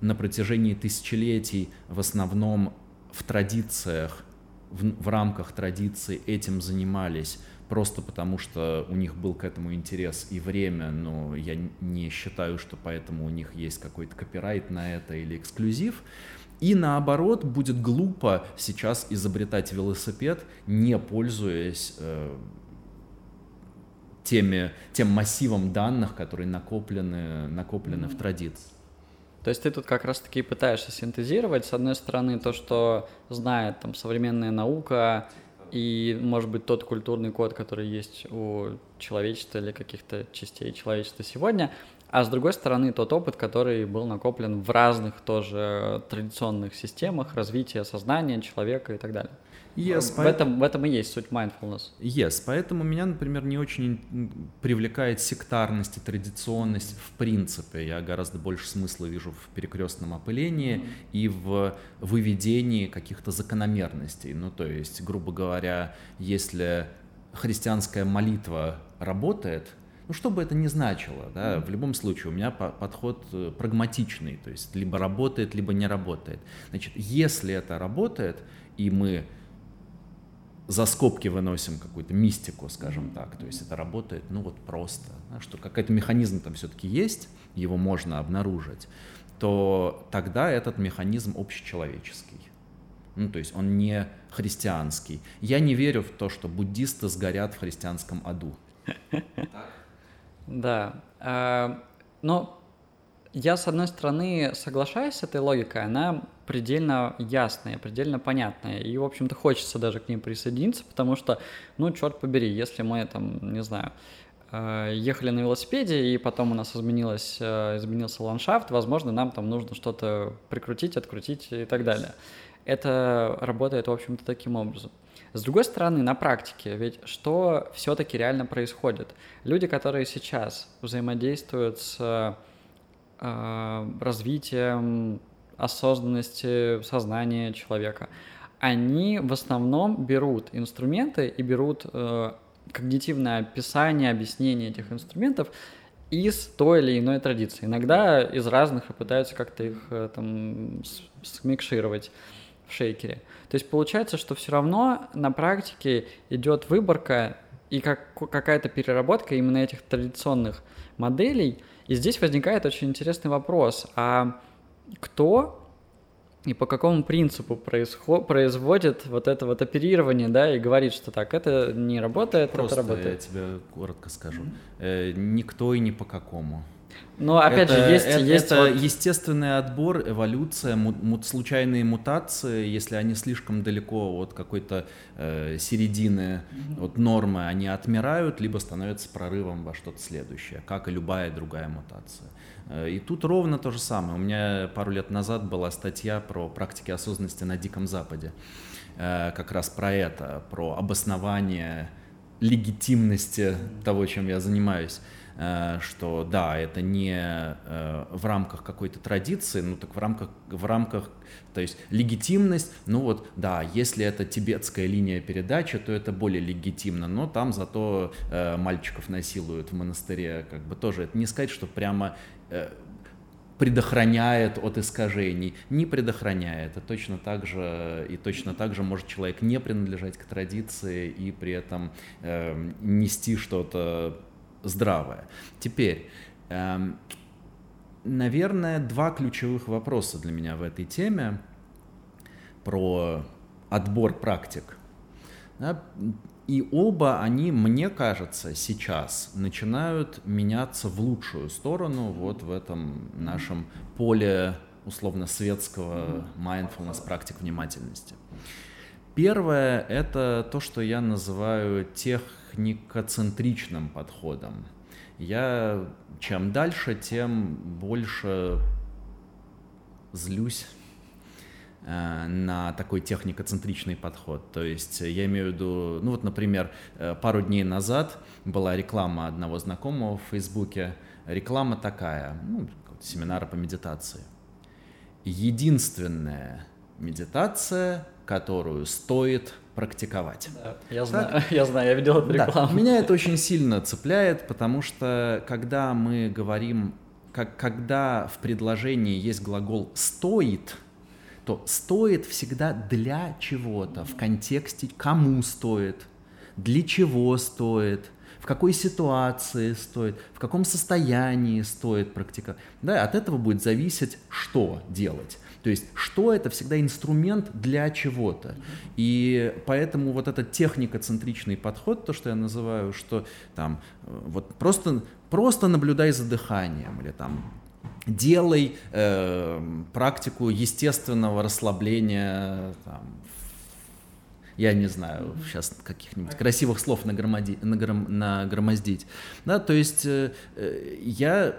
На протяжении тысячелетий в основном в традициях, в, в рамках традиций этим занимались просто потому, что у них был к этому интерес и время, но я не считаю, что поэтому у них есть какой-то копирайт на это или эксклюзив. И наоборот, будет глупо сейчас изобретать велосипед, не пользуясь э, теми, тем массивом данных, которые накоплены, накоплены mm-hmm. в традиции. То есть ты тут как раз-таки пытаешься синтезировать, с одной стороны, то, что знает там современная наука, и, может быть, тот культурный код, который есть у человечества или каких-то частей человечества сегодня, а с другой стороны тот опыт, который был накоплен в разных тоже традиционных системах развития сознания человека и так далее. Yes, в, по... этом, в этом и есть суть mindfulness. Yes, поэтому меня, например, не очень привлекает сектарность и традиционность в принципе. Я гораздо больше смысла вижу в перекрестном опылении mm-hmm. и в выведении каких-то закономерностей. Ну, то есть, грубо говоря, если христианская молитва работает, ну, что бы это ни значило, да, mm-hmm. в любом случае у меня подход э, прагматичный, то есть либо работает, либо не работает. Значит, если это работает, и мы за скобки выносим какую-то мистику, скажем так, то есть это работает, ну вот просто, да, что какой-то механизм там все-таки есть, его можно обнаружить, то тогда этот механизм общечеловеческий. Ну, то есть он не христианский. Я не верю в то, что буддисты сгорят в христианском аду. <laughs> Да. А, но я, с одной стороны, соглашаюсь с этой логикой, она предельно ясная, предельно понятная, и, в общем-то, хочется даже к ним присоединиться, потому что, ну, черт побери, если мы там, не знаю, э, ехали на велосипеде, и потом у нас изменилось, э, изменился ландшафт, возможно, нам там нужно что-то прикрутить, открутить и так далее. Это работает, в общем-то, таким образом. С другой стороны, на практике, ведь что все-таки реально происходит? Люди, которые сейчас взаимодействуют с э, развитием осознанности сознания человека, они в основном берут инструменты и берут э, когнитивное описание, объяснение этих инструментов из той или иной традиции. Иногда из разных и пытаются как-то их э, там смикшировать в шейкере. То есть получается, что все равно на практике идет выборка и как, какая-то переработка именно этих традиционных моделей. И здесь возникает очень интересный вопрос, а кто и по какому принципу происход... производит вот это вот оперирование, да, и говорит, что так, это не работает, Просто это работает. я тебе коротко скажу. Э, никто и ни по какому. Но опять это, же, есть, это, есть это вот... естественный отбор, эволюция, му, му, случайные мутации, если они слишком далеко от какой-то э, середины, mm-hmm. от нормы, они отмирают, либо становятся прорывом во что-то следующее, как и любая другая мутация. Э, и тут ровно то же самое. У меня пару лет назад была статья про практики осознанности на Диком Западе, э, как раз про это, про обоснование легитимности того, чем я занимаюсь. Э, что да, это не э, в рамках какой-то традиции, ну так в рамках, в рамках, то есть легитимность, ну вот да, если это тибетская линия передачи, то это более легитимно, но там зато э, мальчиков насилуют в монастыре, как бы тоже, это не сказать, что прямо предохраняет от искажений, не предохраняет, а точно так же и точно так же может человек не принадлежать к традиции и при этом э, нести что-то здравое. Теперь, эм, наверное, два ключевых вопроса для меня в этой теме про отбор практик. И оба они, мне кажется, сейчас начинают меняться в лучшую сторону вот в этом нашем поле условно светского mindfulness практик внимательности. Первое — это то, что я называю техникоцентричным подходом. Я чем дальше, тем больше злюсь э, на такой техникоцентричный подход. То есть я имею в виду, ну вот, например, э, пару дней назад была реклама одного знакомого в Фейсбуке. Реклама такая, ну, семинара по медитации. Единственная медитация, которую стоит практиковать. Да, я знаю, <laughs> я знаю, я видел эту рекламу. Да, меня это очень сильно цепляет, потому что когда мы говорим, как, когда в предложении есть глагол «стоит», то стоит всегда для чего-то, в контексте кому стоит, для чего стоит, в какой ситуации стоит, в каком состоянии стоит практиковать. Да, от этого будет зависеть, что делать. То есть, что это всегда инструмент для чего-то. И поэтому вот этот техникоцентричный подход, то, что я называю, что там вот просто, просто наблюдай за дыханием или там делай э, практику естественного расслабления там, я не знаю, сейчас каких-нибудь красивых слов нагромоди, нагром, нагромоздить. Да, то есть э, э я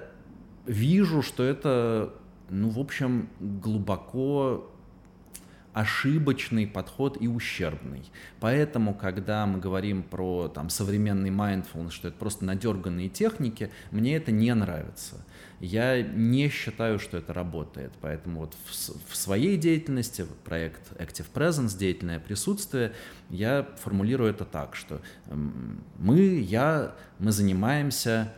вижу, что это, ну, в общем, глубоко ошибочный подход и ущербный. Поэтому, когда мы говорим про там, современный mindfulness, что это просто надерганные техники, мне это не нравится. Я не считаю, что это работает. Поэтому вот в, в своей деятельности, проект Active Presence, деятельное присутствие, я формулирую это так, что мы, я, мы занимаемся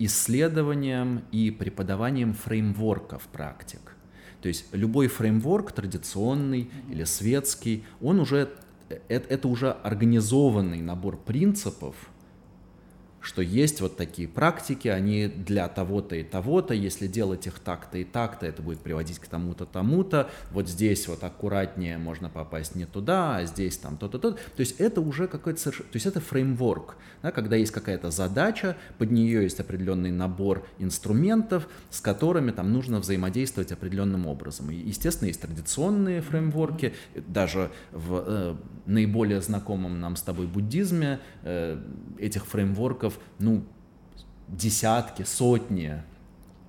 исследованием и преподаванием фреймворков практик. То есть любой фреймворк, традиционный или светский, он уже, это, это уже организованный набор принципов, что есть вот такие практики, они для того-то и того-то, если делать их так-то и так-то, это будет приводить к тому-то, тому-то, вот здесь вот аккуратнее можно попасть не туда, а здесь там то-то, то-то. То есть это уже какой-то совершенно, то есть это фреймворк, да, когда есть какая-то задача, под нее есть определенный набор инструментов, с которыми там нужно взаимодействовать определенным образом. И, естественно, есть традиционные фреймворки, даже в э, наиболее знакомом нам с тобой буддизме э, этих фреймворков навыков, ну, десятки, сотни.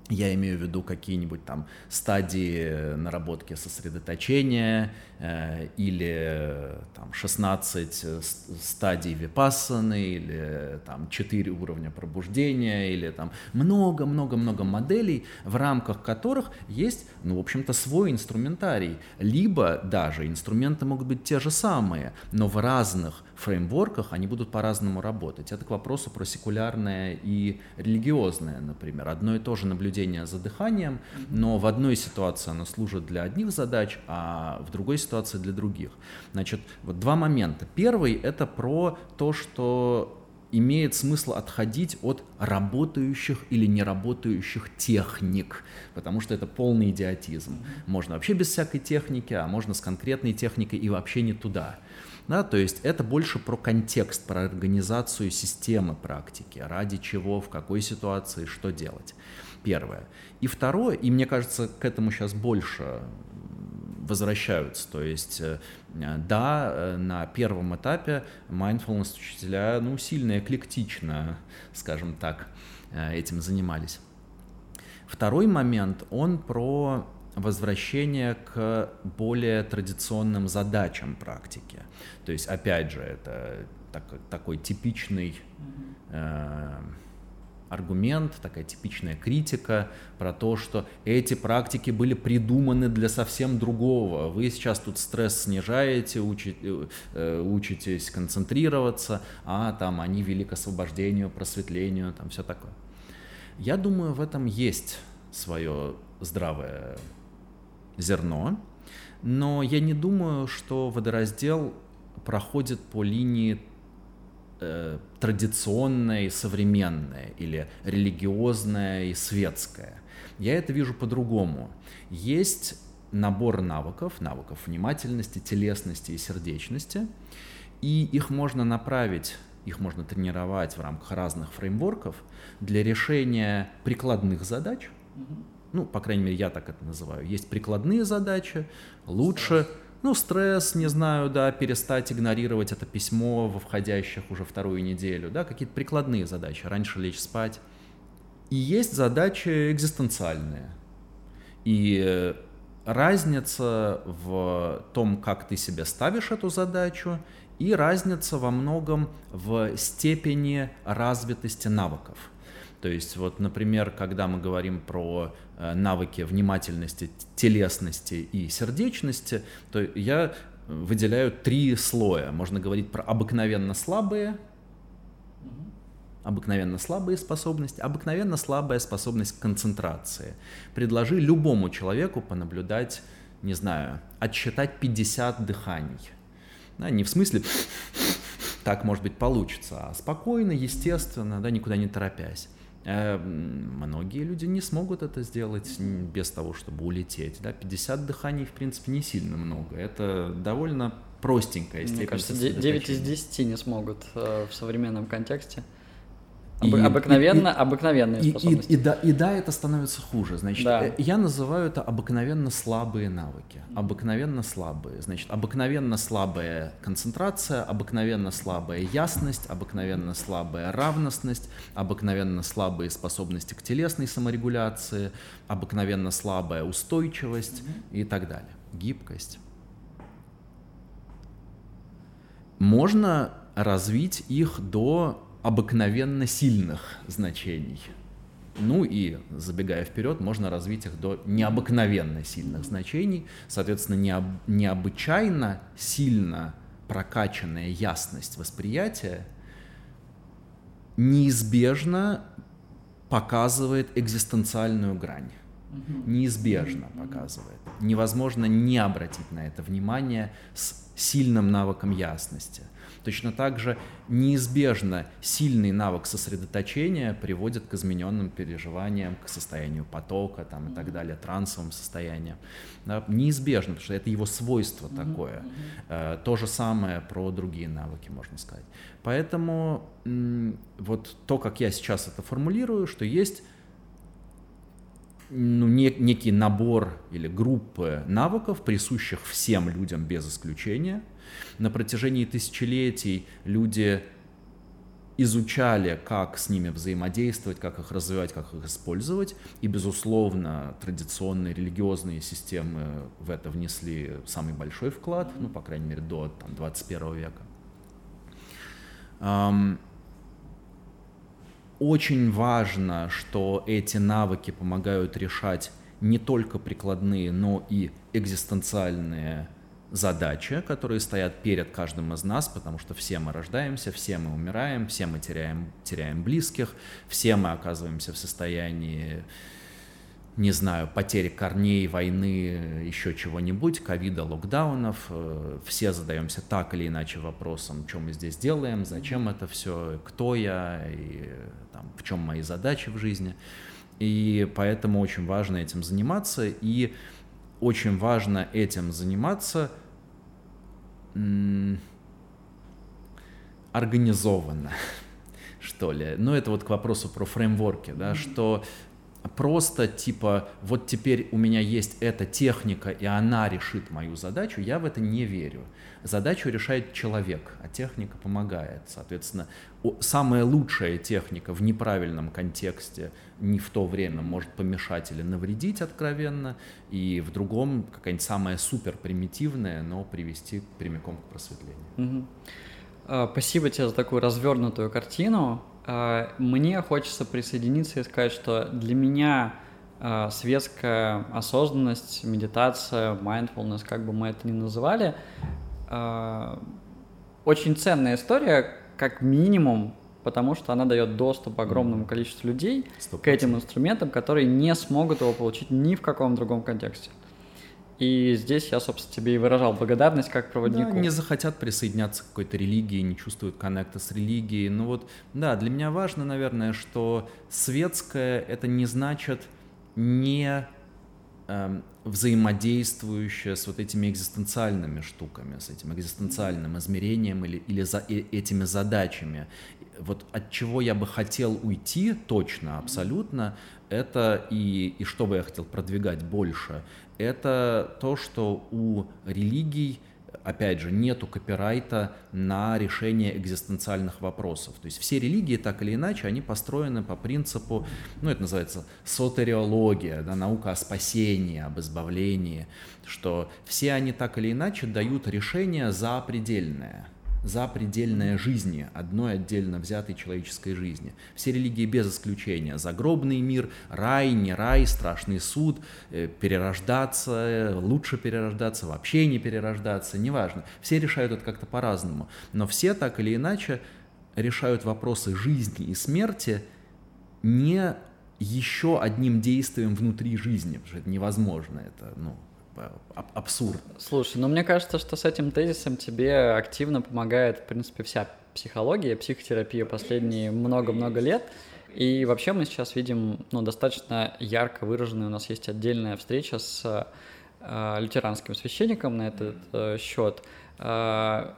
Я имею в виду какие-нибудь там стадии наработки сосредоточения, Э, или там 16 э, стадий випассаны, или там 4 уровня пробуждения, или там много-много-много моделей, в рамках которых есть, ну, в общем-то, свой инструментарий. Либо даже инструменты могут быть те же самые, но в разных фреймворках они будут по-разному работать. Это к вопросу про секулярное и религиозное, например. Одно и то же наблюдение за дыханием, но в одной ситуации оно служит для одних задач, а в другой ситуации для других. Значит, вот два момента. Первый — это про то, что имеет смысл отходить от работающих или неработающих техник, потому что это полный идиотизм. Можно вообще без всякой техники, а можно с конкретной техникой и вообще не туда. Да, то есть это больше про контекст, про организацию системы практики, ради чего, в какой ситуации, что делать. Первое. И второе, и мне кажется, к этому сейчас больше возвращаются. То есть, э, да, э, на первом этапе mindfulness учителя, ну, сильно эклектично, скажем так, э, этим занимались. Второй момент, он про возвращение к более традиционным задачам практики. То есть, опять же, это так, такой типичный э, аргумент, такая типичная критика про то, что эти практики были придуманы для совсем другого. Вы сейчас тут стресс снижаете, учите, э, учитесь концентрироваться, а там они вели к освобождению, просветлению, там все такое. Я думаю, в этом есть свое здравое зерно, но я не думаю, что водораздел проходит по линии э, традиционное и современное, или религиозное и светское. Я это вижу по-другому. Есть набор навыков, навыков внимательности, телесности и сердечности, и их можно направить, их можно тренировать в рамках разных фреймворков для решения прикладных задач. Ну, по крайней мере, я так это называю. Есть прикладные задачи, лучше ну, стресс, не знаю, да, перестать игнорировать это письмо во входящих уже вторую неделю, да, какие-то прикладные задачи, раньше лечь спать. И есть задачи экзистенциальные. И э, разница в том, как ты себе ставишь эту задачу, и разница во многом в степени развитости навыков. То есть вот, например, когда мы говорим про э, навыки внимательности, телесности и сердечности, то я выделяю три слоя. Можно говорить про обыкновенно слабые, обыкновенно слабые способности, обыкновенно слабая способность к концентрации. Предложи любому человеку понаблюдать, не знаю, отсчитать 50 дыханий. Да, не в смысле так, может быть, получится, а спокойно, естественно, да, никуда не торопясь. Э, многие люди не смогут это сделать без того, чтобы улететь. Да? 50 дыханий, в принципе, не сильно много. Это довольно простенькая степень Мне кажется, 9 из 10 не смогут э, в современном контексте. Об, и, обыкновенно, и, обыкновенные и, способности. И, и, и, да, и да, это становится хуже. Значит, да. Э, я называю это обыкновенно слабые навыки. Обыкновенно слабые. Значит, обыкновенно слабая концентрация, обыкновенно слабая ясность, обыкновенно слабая равностность, обыкновенно слабые способности к телесной саморегуляции, обыкновенно слабая устойчивость mm-hmm. и так далее. Гибкость. Можно развить их до обыкновенно сильных значений. Ну и, забегая вперед, можно развить их до необыкновенно сильных значений. Соответственно, необ, необычайно сильно прокачанная ясность восприятия неизбежно показывает экзистенциальную грань. Неизбежно показывает. Невозможно не обратить на это внимание с сильным навыком ясности. Точно так же неизбежно сильный навык сосредоточения приводит к измененным переживаниям, к состоянию потока там, и так далее, трансовым состояниям. Да, неизбежно, потому что это его свойство такое. Э, то же самое про другие навыки, можно сказать. Поэтому вот то, как я сейчас это формулирую, что есть ну, не, некий набор или группы навыков, присущих всем людям без исключения. На протяжении тысячелетий люди изучали, как с ними взаимодействовать, как их развивать, как их использовать. И, безусловно, традиционные религиозные системы в это внесли самый большой вклад, ну, по крайней мере, до там, 21 века. Очень важно, что эти навыки помогают решать не только прикладные, но и экзистенциальные задачи, которые стоят перед каждым из нас, потому что все мы рождаемся, все мы умираем, все мы теряем, теряем близких, все мы оказываемся в состоянии не знаю, потери корней, войны, еще чего-нибудь, ковида, локдаунов. Э, все задаемся так или иначе вопросом, что мы здесь делаем, зачем это все, кто я, и там, в чем мои задачи в жизни. И поэтому очень важно этим заниматься, и очень важно этим заниматься организованно, <laughs> что ли. Но это вот к вопросу про фреймворки, да, что просто типа вот теперь у меня есть эта техника, и она решит мою задачу, я в это не верю. Задачу решает человек, а техника помогает. Соответственно, самая лучшая техника в неправильном контексте не в то время может помешать или навредить откровенно, и в другом какая-нибудь самая супер примитивная, но привести прямиком к просветлению. Угу. Спасибо тебе за такую развернутую картину. А, мне хочется присоединиться и сказать, что для меня а, светская осознанность, медитация, mindfulness, как бы мы это ни называли, очень ценная история, как минимум, потому что она дает доступ огромному количеству людей 100%. к этим инструментам, которые не смогут его получить ни в каком другом контексте. И здесь я, собственно, тебе и выражал благодарность как проводнику. Да, не захотят присоединяться к какой-то религии, не чувствуют коннекта с религией. Ну вот, да, для меня важно, наверное, что светское — это не значит не э, взаимодействующее с вот этими экзистенциальными штуками, с этим экзистенциальным измерением или, или за э, этими задачами. Вот от чего я бы хотел уйти точно, абсолютно, это и, и что бы я хотел продвигать больше, это то, что у религий опять же, нету копирайта на решение экзистенциальных вопросов. То есть все религии, так или иначе, они построены по принципу, ну, это называется сотериология, да, наука о спасении, об избавлении, что все они так или иначе дают решение запредельное – за предельная жизни, одной отдельно взятой человеческой жизни. Все религии без исключения. Загробный мир, рай, не рай, страшный суд, э, перерождаться, лучше перерождаться, вообще не перерождаться, неважно. Все решают это как-то по-разному. Но все так или иначе решают вопросы жизни и смерти не еще одним действием внутри жизни, потому что это невозможно, это, ну, абсурд. Слушай, ну мне кажется, что с этим тезисом тебе активно помогает, в принципе, вся психология, психотерапия последние много-много лет. И вообще мы сейчас видим ну, достаточно ярко выраженную, у нас есть отдельная встреча с э, лютеранским священником на этот э, счет. Э,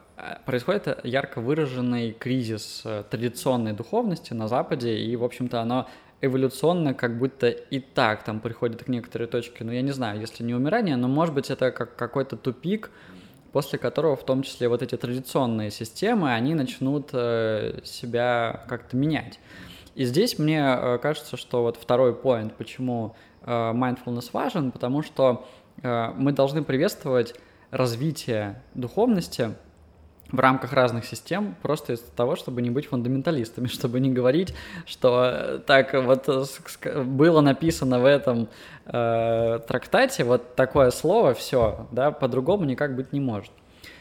происходит ярко выраженный кризис э, традиционной духовности на Западе, и, в общем-то, оно эволюционно как будто и так там приходит к некоторой точке, ну, я не знаю, если не умирание, но, может быть, это как какой-то тупик, после которого в том числе вот эти традиционные системы, они начнут э, себя как-то менять. И здесь мне э, кажется, что вот второй поинт, почему э, mindfulness важен, потому что мы должны приветствовать развитие духовности в рамках разных систем, просто из-за того, чтобы не быть фундаменталистами, <laughs> чтобы не говорить, что так вот было написано в этом э, трактате вот такое слово, все, да, по-другому никак быть не может.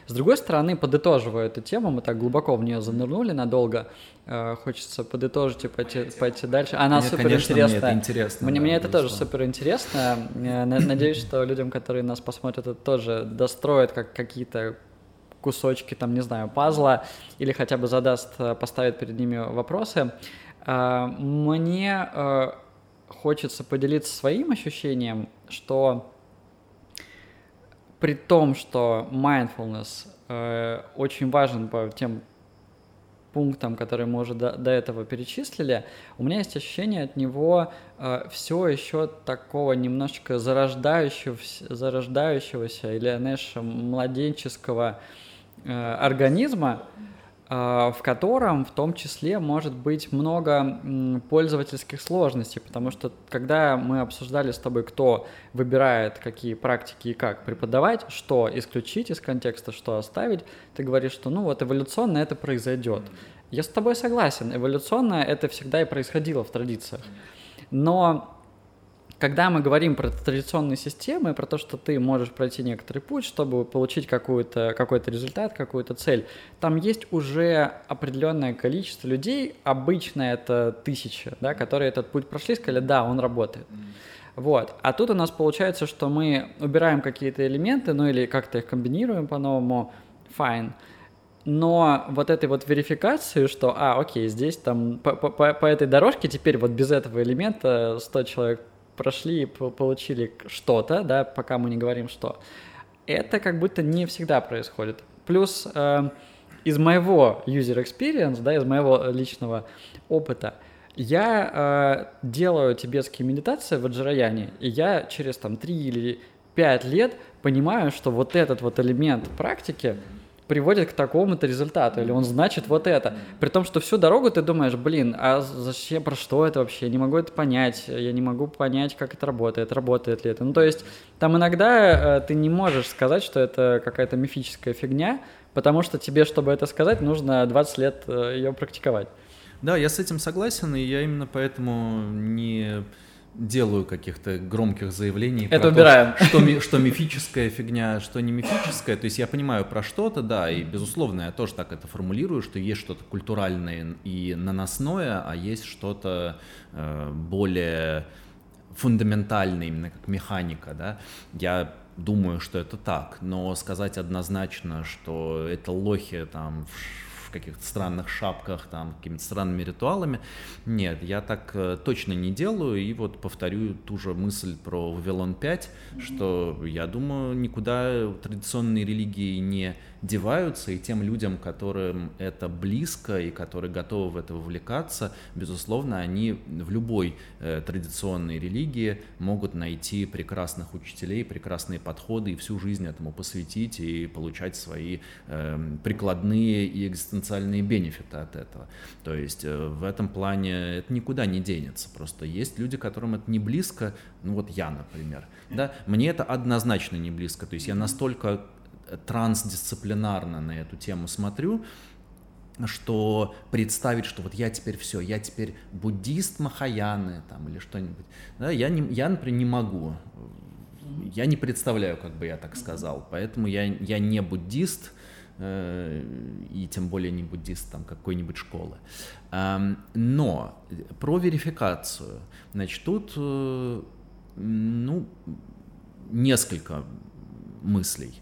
С другой стороны, подытоживая эту тему, мы так глубоко в нее занырнули надолго, э, хочется подытожить и пойти, пойти дальше. Она Мне, супер конечно, интересная. Мне, это интересно, мне, да, мне это тоже супер интересно. Надеюсь, что людям, которые нас посмотрят, это тоже достроят как какие-то кусочки, там, не знаю, пазла, или хотя бы задаст, э, поставит перед ними вопросы. Э, мне э, хочется поделиться своим ощущением, что при том, что mindfulness очень важен по тем пунктам, которые мы уже до, до этого перечислили, у меня есть ощущение от него э, все еще такого немножечко зарождающегося, зарождающегося или, знаешь, младенческого э, организма, в котором в том числе может быть много пользовательских сложностей, потому что когда мы обсуждали с тобой, кто выбирает какие практики и как преподавать, что исключить из контекста, что оставить, ты говоришь, что ну вот эволюционно это произойдет. Я с тобой согласен, эволюционно это всегда и происходило в традициях. Но когда мы говорим про традиционные системы, про то, что ты можешь пройти некоторый путь, чтобы получить какой-то какой результат, какую-то цель, там есть уже определенное количество людей, обычно это тысячи, да, которые этот путь прошли, сказали, да, он работает. Вот. А тут у нас получается, что мы убираем какие-то элементы, ну или как-то их комбинируем по-новому, fine. Но вот этой вот верификации, что, а, окей, здесь там по, по, по этой дорожке теперь вот без этого элемента 100 человек прошли и получили что-то, да, пока мы не говорим что, это как будто не всегда происходит. Плюс э, из моего user experience, да, из моего личного опыта, я э, делаю тибетские медитации в Аджараяне, и я через там 3 или 5 лет понимаю, что вот этот вот элемент практики, приводит к такому-то результату, или он значит вот это. При том, что всю дорогу ты думаешь, блин, а зачем, про что это вообще? Я не могу это понять, я не могу понять, как это работает, работает ли это. Ну, то есть, там иногда э, ты не можешь сказать, что это какая-то мифическая фигня, потому что тебе, чтобы это сказать, нужно 20 лет э, ее практиковать. Да, я с этим согласен, и я именно поэтому не делаю каких-то громких заявлений. Это убираем. То, <laughs> что, что мифическая фигня, что не мифическая. То есть я понимаю про что-то, да, и безусловно я тоже так это формулирую, что есть что-то культуральное и наносное, а есть что-то э, более фундаментальное, именно как механика, да. Я думаю, что это так, но сказать однозначно, что это лохи там в каких-то странных шапках, там, какими-то странными ритуалами. Нет, я так э, точно не делаю. И вот повторю ту же мысль про Вавилон 5, что я думаю, никуда традиционные религии не деваются, и тем людям, которым это близко и которые готовы в это вовлекаться, безусловно, они в любой э, традиционной религии могут найти прекрасных учителей, прекрасные подходы и всю жизнь этому посвятить и получать свои э, прикладные и экзистенциальные бенефиты от этого. То есть э, в этом плане это никуда не денется. Просто есть люди, которым это не близко, ну вот я, например, да, мне это однозначно не близко. То есть я настолько трансдисциплинарно на эту тему смотрю, что представить, что вот я теперь все, я теперь буддист Махаяны там или что-нибудь, да, я, не, я, например, не могу, я не представляю, как бы я так сказал, поэтому я, я не буддист, э, и тем более не буддист там какой-нибудь школы. Эм, но про верификацию, значит, тут, э, ну, несколько мыслей.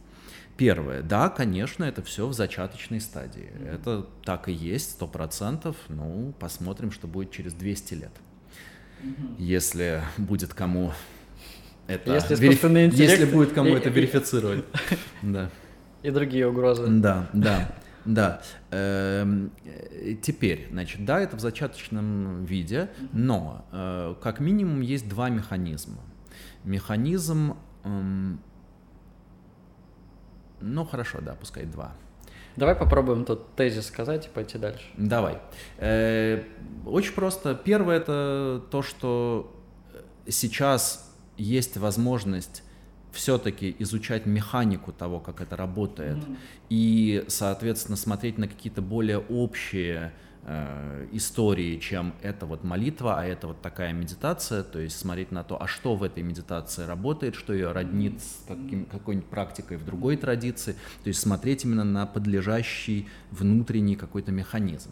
Первое, да, конечно, это все в зачаточной стадии. Mm-hmm. Это так и есть, сто процентов. Ну, посмотрим, что будет через 200 лет. Mm-hmm. Если будет кому это... Если, вериф... интеллект... Если будет кому и, это верифицировать. <laughs> Да. И другие угрозы. Да, да. Да. Эм, теперь, значит, да, это в зачаточном виде, но э, как минимум есть два механизма. Механизм, эм, ну хорошо, да, пускай два. Давай попробуем тут тезис сказать и пойти дальше. Давай. Э, очень просто. Первое это то, что сейчас есть возможность все-таки изучать механику того, как это работает, mm-hmm. и, соответственно, смотреть на какие-то более общие э, истории, чем это вот молитва, а это вот такая медитация, то есть смотреть на то, а что в этой медитации работает, что ее роднит с каким, какой-нибудь практикой в другой традиции, то есть смотреть именно на подлежащий внутренний какой-то механизм.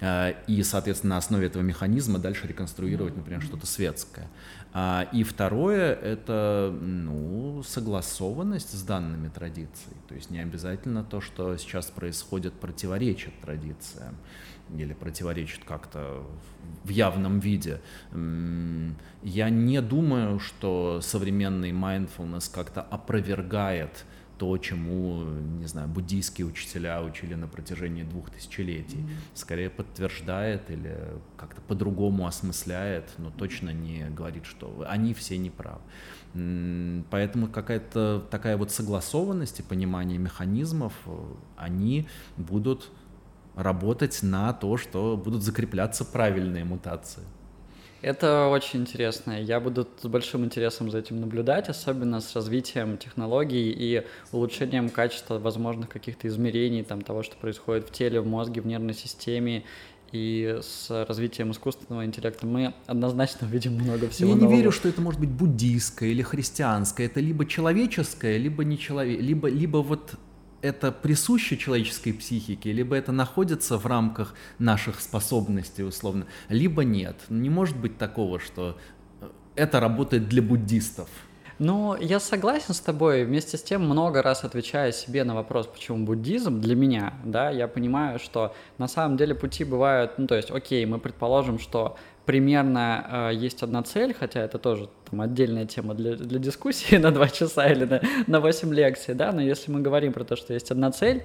Э, и, соответственно, на основе этого механизма дальше реконструировать, например, что-то светское. А, и второе — это ну, согласованность с данными традицией. То есть не обязательно то, что сейчас происходит, противоречит традициям или противоречит как-то в явном виде. Я не думаю, что современный mindfulness как-то опровергает то, чему, не знаю, буддийские учителя учили на протяжении двух тысячелетий. Mm-hmm. Скорее подтверждает или как-то по-другому осмысляет, но точно не говорит, что они все неправы. Поэтому какая-то такая вот согласованность и понимание механизмов, они будут работать на то, что будут закрепляться правильные мутации. Это очень интересно. Я буду с большим интересом за этим наблюдать, особенно с развитием технологий и улучшением качества возможных каких-то измерений там, того, что происходит в теле, в мозге, в нервной системе и с развитием искусственного интеллекта мы однозначно увидим много всего Я нового. не верю, что это может быть буддийское или христианское. Это либо человеческое, либо не человек, либо, либо вот это присуще человеческой психике, либо это находится в рамках наших способностей, условно, либо нет. Не может быть такого, что э, это работает для буддистов. Ну, я согласен с тобой. Вместе с тем, много раз отвечая себе на вопрос, почему буддизм для меня, да, я понимаю, что на самом деле пути бывают, ну, то есть, окей, мы предположим, что примерно э, есть одна цель, хотя это тоже там, отдельная тема для, для дискуссии <laughs> на два часа или на, на 8 лекций, да, но если мы говорим про то, что есть одна цель,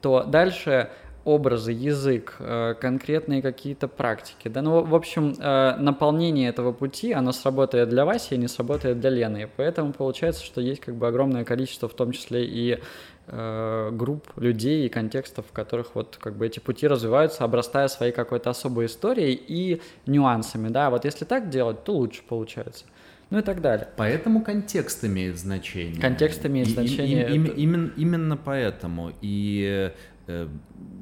то дальше образы, язык, э, конкретные какие-то практики. Да? Ну, в общем, э, наполнение этого пути, оно сработает для Васи и не сработает для Лены. Поэтому получается, что есть как бы огромное количество, в том числе и групп людей и контекстов, в которых вот как бы эти пути развиваются, обрастая своей какой-то особой историей и нюансами. Да? Вот если так делать, то лучше получается ну и так далее. Поэтому контекст имеет значение. Контекст имеет значение. И, и, и, именно, именно поэтому. И Э,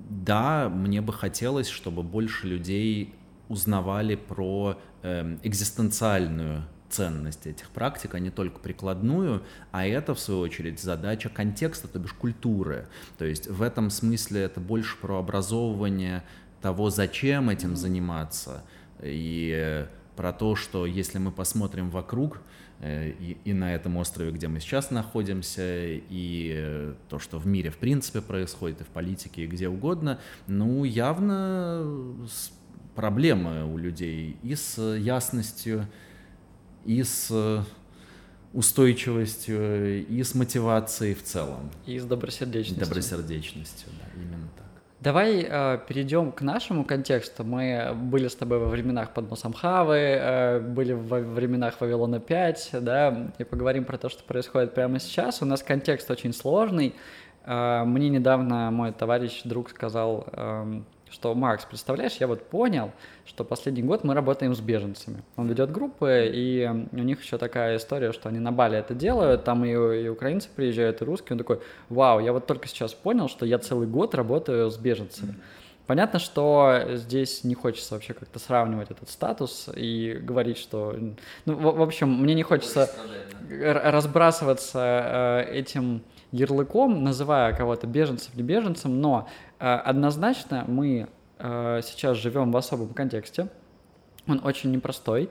да, мне бы хотелось, чтобы больше людей узнавали про э, экзистенциальную ценность этих практик, а не только прикладную, а это, в свою очередь, задача контекста, то бишь культуры. То есть в этом смысле это больше про образовывание того, зачем этим заниматься, и про то, что если мы посмотрим вокруг, Э, и, и на этом острове, где мы сейчас находимся, и то, что в мире в принципе происходит, и в политике, и где угодно, ну, явно проблемы у людей и с ясностью, и с устойчивостью, и с мотивацией в целом. И с добросердечностью. Добросердечностью, да, именно так. Давай э, перейдем к нашему контексту. Мы были с тобой во временах под носом Хавы, э, были во временах Вавилона 5, да, и поговорим про то, что происходит прямо сейчас. У нас контекст очень сложный. Э, мне недавно мой товарищ, друг сказал, э, что, Макс, представляешь, я вот понял, что последний год мы работаем с беженцами. Он ведет группы, и у них еще такая история, что они на Бали это делают, там и, и украинцы приезжают, и русские. Он такой, вау, я вот только сейчас понял, что я целый год работаю с беженцами. Понятно, что здесь не хочется вообще как-то сравнивать этот статус и говорить, что... Ну, в, в общем, мне не хочется разбрасываться э, этим ярлыком, называя кого-то беженцем или беженцем, но э, однозначно мы э, сейчас живем в особом контексте, он очень непростой,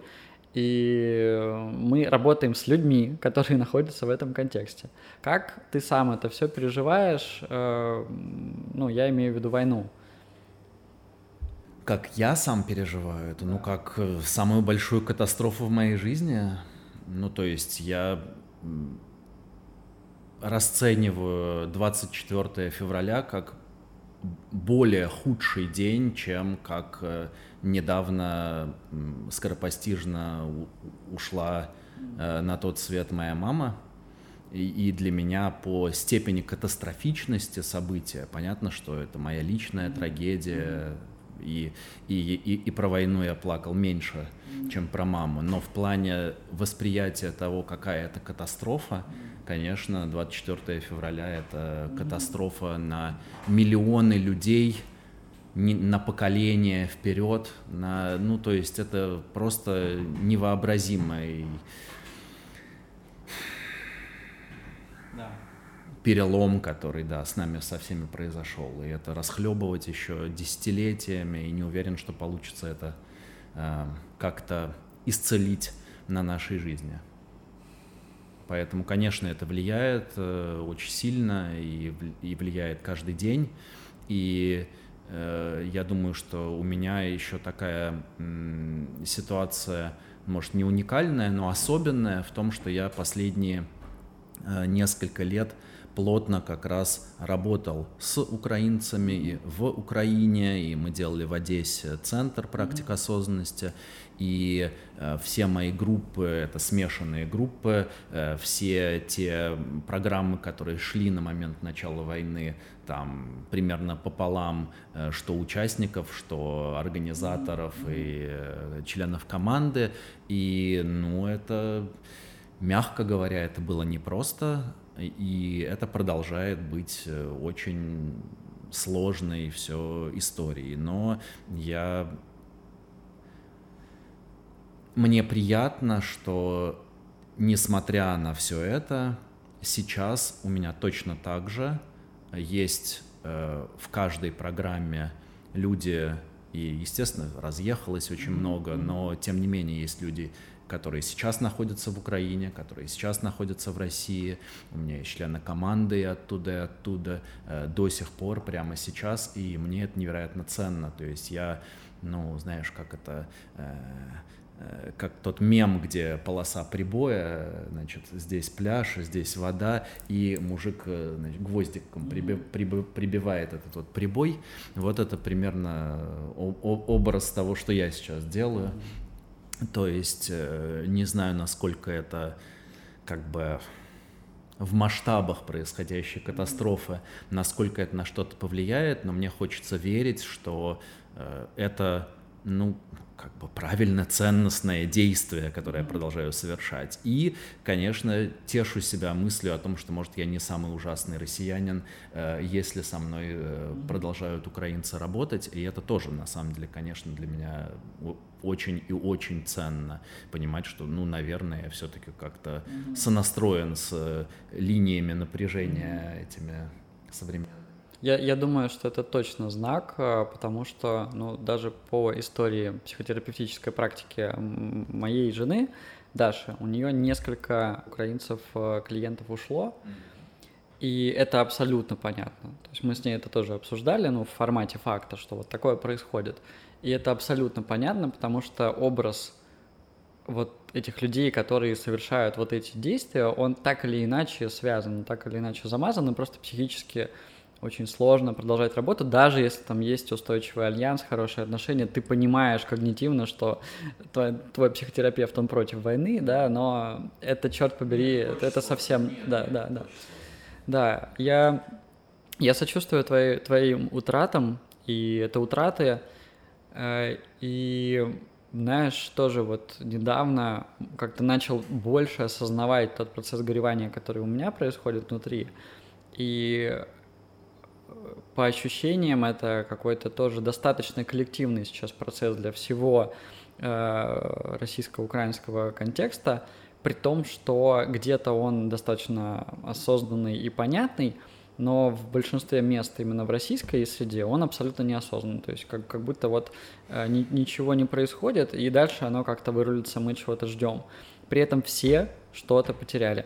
и мы работаем с людьми, которые <laughs> находятся в этом контексте. Как ты сам это все переживаешь? Э, ну, я имею в виду войну. Как я сам переживаю это? Ну, как самую большую катастрофу в моей жизни. Ну, то есть я расцениваю 24 февраля как более худший день, чем как э, недавно скоропостижно ушла э, на тот свет моя мама. И, для меня по степени катастрофичности события понятно, что это моя личная трагедия, и, и, и, и про войну я плакал меньше, чем про маму. Но в плане восприятия того, какая это катастрофа, конечно, 24 февраля это катастрофа на миллионы людей, на поколение вперед, на, ну, то есть это просто невообразимо. Перелом, который, да, с нами со всеми произошел. И это расхлебывать еще десятилетиями, и не уверен, что получится это э, как-то исцелить на нашей жизни. Поэтому, конечно, это влияет э, очень сильно и, и влияет каждый день. И э, я думаю, что у меня еще такая э, ситуация, может, не уникальная, но особенная в том, что я последние э, несколько лет плотно как раз работал с украинцами и в Украине, и мы делали в Одессе центр практик осознанности, и э, все мои группы, это смешанные группы, э, все те программы, которые шли на момент начала войны, там примерно пополам, э, что участников, что организаторов и э, членов команды, и, ну, это, мягко говоря, это было непросто, и это продолжает быть э, очень сложной все историей. Но я... Мне приятно, что несмотря на все это, сейчас у меня точно так же есть э, в каждой программе люди, и, естественно, разъехалось очень много, но тем не менее есть люди, которые сейчас находятся в Украине, которые сейчас находятся в России. У меня есть члены команды и оттуда, и оттуда э, до сих пор, прямо сейчас, и мне это невероятно ценно. То есть я, ну, знаешь, как это... Э, э как тот мем, где полоса прибоя, значит, здесь пляж, здесь вода, и мужик значит, гвоздиком приби, приби, прибивает этот вот прибой. Вот это примерно образ того, что я сейчас делаю. То есть э, не знаю, насколько это как бы в масштабах происходящей катастрофы, насколько это на что-то повлияет, но мне хочется верить, что э, это, ну, как бы правильно ценностное действие, которое я продолжаю совершать. И, конечно, тешу себя мыслью о том, что, может, я не самый ужасный россиянин, э, если со мной продолжают украинцы работать. И это тоже, на самом деле, конечно, для меня очень и очень ценно понимать, что, ну, наверное, я все-таки как-то сонастроен с э, линиями напряжения этими современными. Я, я думаю, что это точно знак, э, потому что, ну, даже по истории психотерапевтической практики моей жены, Даши, у нее несколько украинцев э, клиентов ушло, и это абсолютно понятно. То есть мы с ней это тоже обсуждали, ну, в формате факта, что вот такое происходит. И это абсолютно понятно, потому что образ вот этих людей, которые совершают вот эти действия, он так или иначе связан, так или иначе замазан, и просто психически очень сложно продолжать работу, даже если там есть устойчивый альянс, хорошие отношения, ты понимаешь когнитивно, что твой, твой психотерапевт, он против войны, да, но это, черт побери, это, это совсем, да, да, да. Да, я, я сочувствую твои, твоим утратам, и это утраты, и знаешь, тоже вот недавно как-то начал больше осознавать тот процесс горевания, который у меня происходит внутри. И по ощущениям это какой-то тоже достаточно коллективный сейчас процесс для всего э, российско-украинского контекста, при том, что где-то он достаточно осознанный и понятный, но в большинстве мест именно в российской среде он абсолютно неосознанный, то есть как, как будто вот э, ни, ничего не происходит, и дальше оно как-то вырулится, мы чего-то ждем. При этом все что-то потеряли.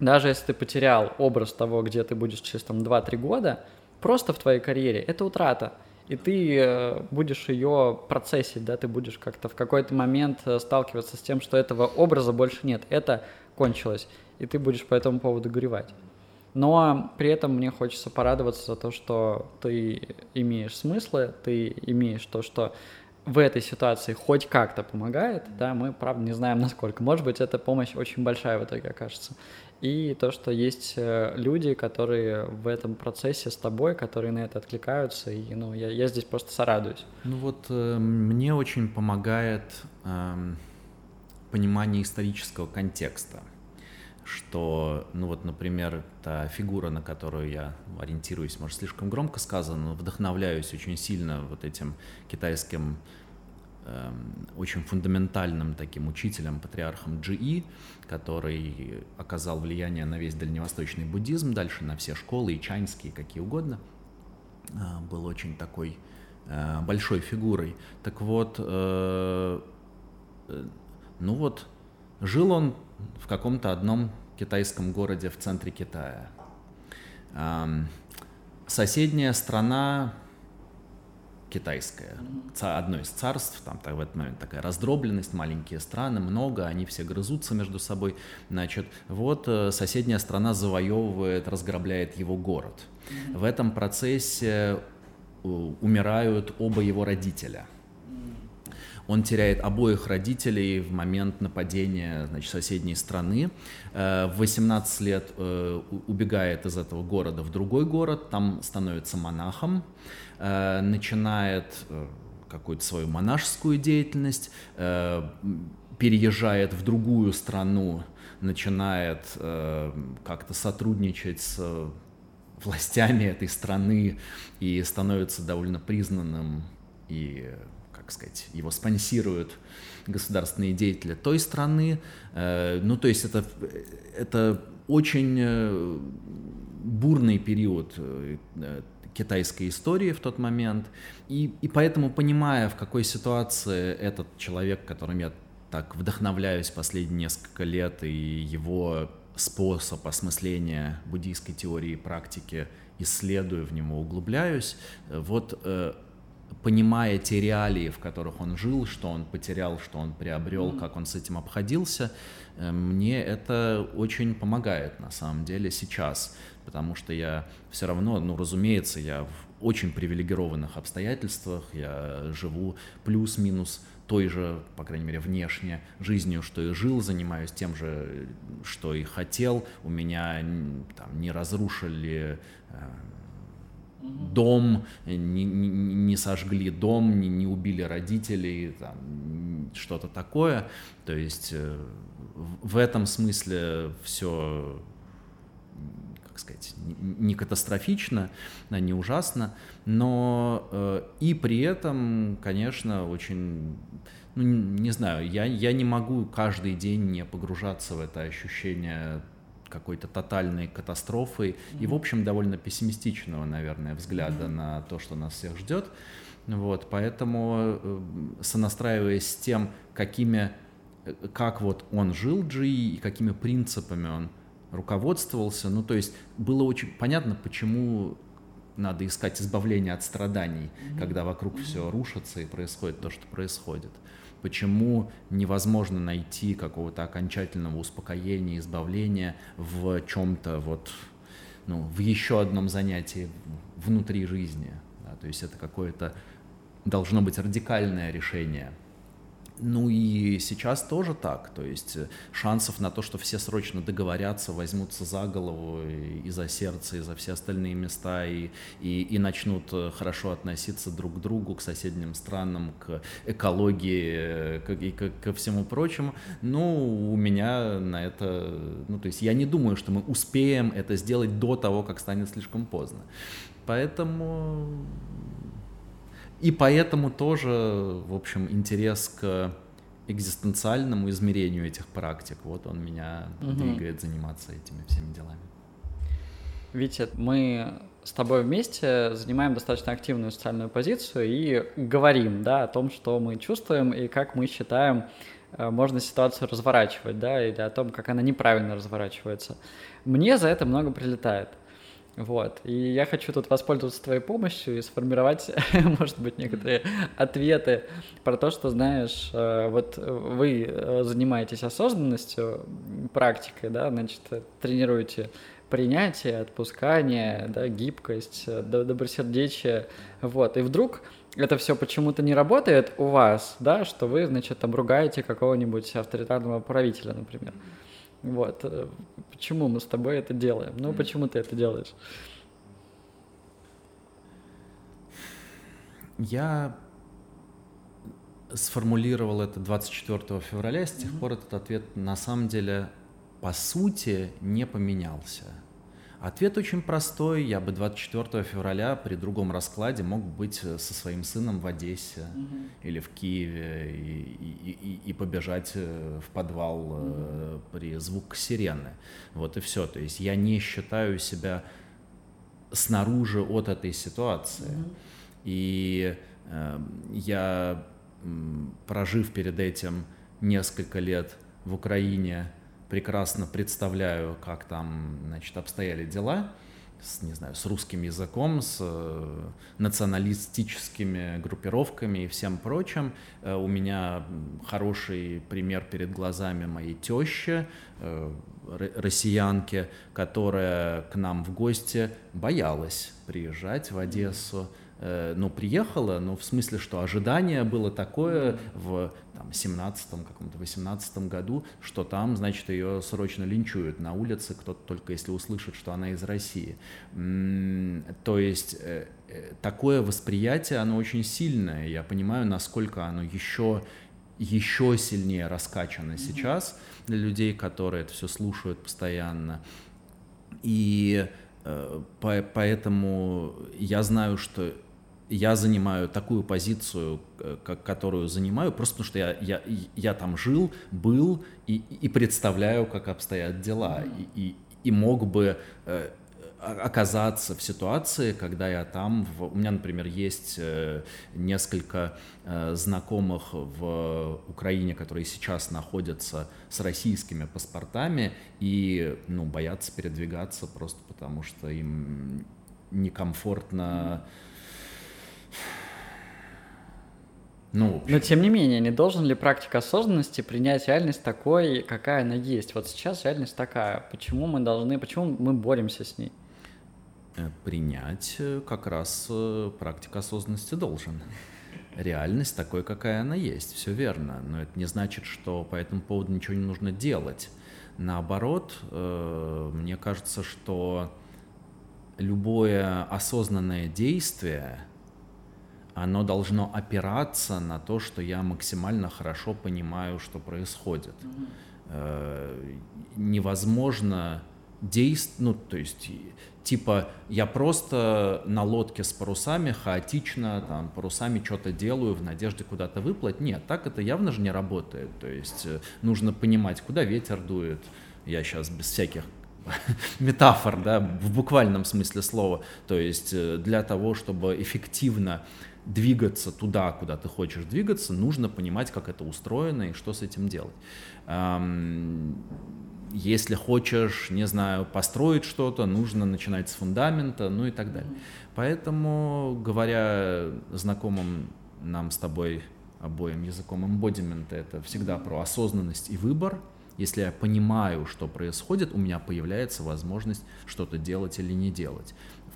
Даже если ты потерял образ того, где ты будешь через там 2-3 года, просто в твоей карьере, это утрата. И ты э, будешь ее процессить, да, ты будешь как-то в какой-то момент э, сталкиваться с тем, что этого образа больше нет, это кончилось, и ты будешь по этому поводу горевать. Но при этом мне хочется порадоваться за то, что ты имеешь смыслы, ты имеешь то, что в этой ситуации хоть как-то помогает, да, мы, правда, не знаем насколько. Может быть, эта помощь очень большая в итоге окажется. И то, что есть э, люди, которые в этом процессе с тобой, которые на это откликаются, и, ну, я, я здесь просто сорадуюсь. Ну вот э, мне очень помогает э, понимание исторического контекста что, ну вот, например, та фигура, на которую я ориентируюсь, может, слишком громко сказано, но вдохновляюсь очень сильно вот этим китайским эм, очень фундаментальным таким учителем, патриархом Джи, который оказал влияние на весь дальневосточный буддизм, дальше на все школы, и чайнские, какие угодно, э, был очень такой э, большой фигурой. Так вот, э, ну вот, жил он в каком-то одном китайском городе в центре Китая. Соседняя страна китайская, одно из царств, там в этот момент такая раздробленность, маленькие страны, много, они все грызутся между собой. Значит, вот э, соседняя страна завоевывает, разграбляет его город. В этом процессе э, умирают оба его родителя – он теряет обоих родителей в момент нападения значит, соседней страны. Э, в 18 лет э, убегает из этого города в другой город, там становится монахом, э, начинает какую-то свою монашескую деятельность, переезжает в другую страну, начинает как-то сотрудничать с властями этой страны и становится довольно признанным и как сказать, его спонсируют государственные деятели той страны. Э, ну, то есть это, это очень э, бурный период э, китайской истории в тот момент. И, и поэтому, понимая, в какой ситуации этот человек, которым я так вдохновляюсь последние несколько лет, и его способ осмысления буддийской теории и практики исследую, в него углубляюсь, вот понимая те реалии, в которых он жил, что он потерял, что он приобрел, mm-hmm. как он с этим обходился, э, мне это очень помогает на самом деле сейчас, потому что я все равно, ну, разумеется, я в очень привилегированных обстоятельствах, я живу плюс-минус той же, по крайней мере, внешне жизнью, что и жил, занимаюсь тем же, что и хотел. У меня там не разрушили э, дом, не, не, не сожгли дом, не, не убили родителей, там, что-то такое. То есть э, в этом смысле все, как сказать, не катастрофично, не ужасно, но э, и при этом, конечно, очень ну, не знаю, я, я не могу каждый день не погружаться в это ощущение какой-то тотальной катастрофой mm-hmm. и, в общем, довольно пессимистичного, наверное, взгляда mm-hmm. на то, что нас всех ждет. Вот, поэтому, э, сонастраиваясь с тем, какими, э, как вот он жил Джи и какими принципами он руководствовался, ну, то есть было очень понятно, почему надо искать избавление от страданий, mm-hmm. когда вокруг mm-hmm. все рушится и происходит то, что происходит почему невозможно найти какого-то окончательного успокоения, избавления в чем-то вот, ну, в еще одном занятии внутри жизни. Да, то есть это какое-то должно быть радикальное решение – ну и сейчас тоже так, то есть э, шансов на то, что все срочно договорятся, возьмутся за голову и за сердце, и за все остальные места, и, и, и начнут э, хорошо относиться друг к другу, к соседним странам, к экологии э, к, и к, ко всему прочему, ну, у меня на это, ну, то есть я не думаю, что мы успеем это сделать до того, как станет слишком поздно. Поэтому и поэтому тоже, в общем, интерес к экзистенциальному измерению этих практик, вот он меня угу. двигает заниматься этими всеми делами. Витя, мы с тобой вместе занимаем достаточно активную социальную позицию и говорим, да, о том, что мы чувствуем и как мы считаем, э, можно ситуацию разворачивать, да, или о том, как она неправильно разворачивается. Мне за это много прилетает. Вот. И я хочу тут воспользоваться твоей помощью и сформировать, <laughs> может быть, некоторые ответы про то, что, знаешь, э, вот вы э, занимаетесь осознанностью, практикой, да, значит, тренируете принятие, отпускание, да, гибкость, э, добросердечие, вот, и вдруг это все почему-то не работает у вас, да, что вы, значит, там ругаете какого-нибудь авторитарного правителя, например. Вот. Э, почему мы с тобой это делаем? Ну, почему ты это делаешь? Я сформулировал это 24 февраля, с тех пор этот ответ на самом деле по сути не поменялся. Ответ очень простой. Я бы 24 февраля при другом раскладе мог быть э, со своим сыном в Одессе mm-hmm. или в Киеве и, и, и, и побежать э, в подвал mm-hmm. при звук сирены. Вот и все. То есть я не считаю себя снаружи от этой ситуации. Mm-hmm. И э, я, прожив перед этим несколько лет в Украине, прекрасно представляю, как там, значит, обстояли дела, с, не знаю, с русским языком, с э, националистическими группировками и всем прочим. Э, у меня хороший пример перед глазами моей тещи, э, россиянки, которая к нам в гости боялась приезжать в Одессу. Э, ну, приехала, но в смысле, что ожидание было такое в там, 17-м, каком-то 18 году, что там, значит, ее срочно линчуют на улице, кто-то только если услышит, что она из России. То есть э, э, такое восприятие, оно очень сильное. Я понимаю, насколько оно еще еще сильнее раскачано сейчас для людей, которые это все слушают постоянно. И поэтому я знаю, что я занимаю такую позицию, э, как, которую занимаю, просто потому что я, я, я там жил, был и, и представляю, как обстоят дела, и, и, и мог бы э, оказаться в ситуации, когда я там, в, у меня, например, есть э, несколько э, знакомых в Украине, которые сейчас находятся с российскими паспортами и, ну, боятся передвигаться просто потому, что им некомфортно mm-hmm ну, Но тем не менее, не должен ли практика осознанности принять реальность такой, какая она есть? Вот сейчас реальность такая. Почему мы должны, почему мы боремся с ней? Э, принять э, как раз э, практика осознанности должен. Реальность такой, какая она есть, все верно. Но это не значит, что по этому поводу ничего не нужно делать. Наоборот, мне кажется, что любое осознанное действие – оно должно опираться на то, что я максимально хорошо понимаю, что происходит. Mm-hmm. Невозможно действовать, ну, то есть, типа, я просто на лодке с парусами хаотично, там, парусами что-то делаю в надежде куда-то выплыть. Нет, так это явно же не работает. То есть, э, нужно понимать, куда ветер дует. Я сейчас без всяких <laughs> метафор, да, в буквальном смысле слова. То есть, э, для того, чтобы эффективно двигаться туда, куда ты хочешь двигаться, нужно понимать, как это устроено и что с этим делать. Если хочешь, не знаю, построить что-то, нужно начинать с фундамента, ну и так далее. Поэтому, говоря знакомым нам с тобой обоим языком эмбодимента, это всегда про осознанность и выбор. Если я понимаю, что происходит, у меня появляется возможность что-то делать или не делать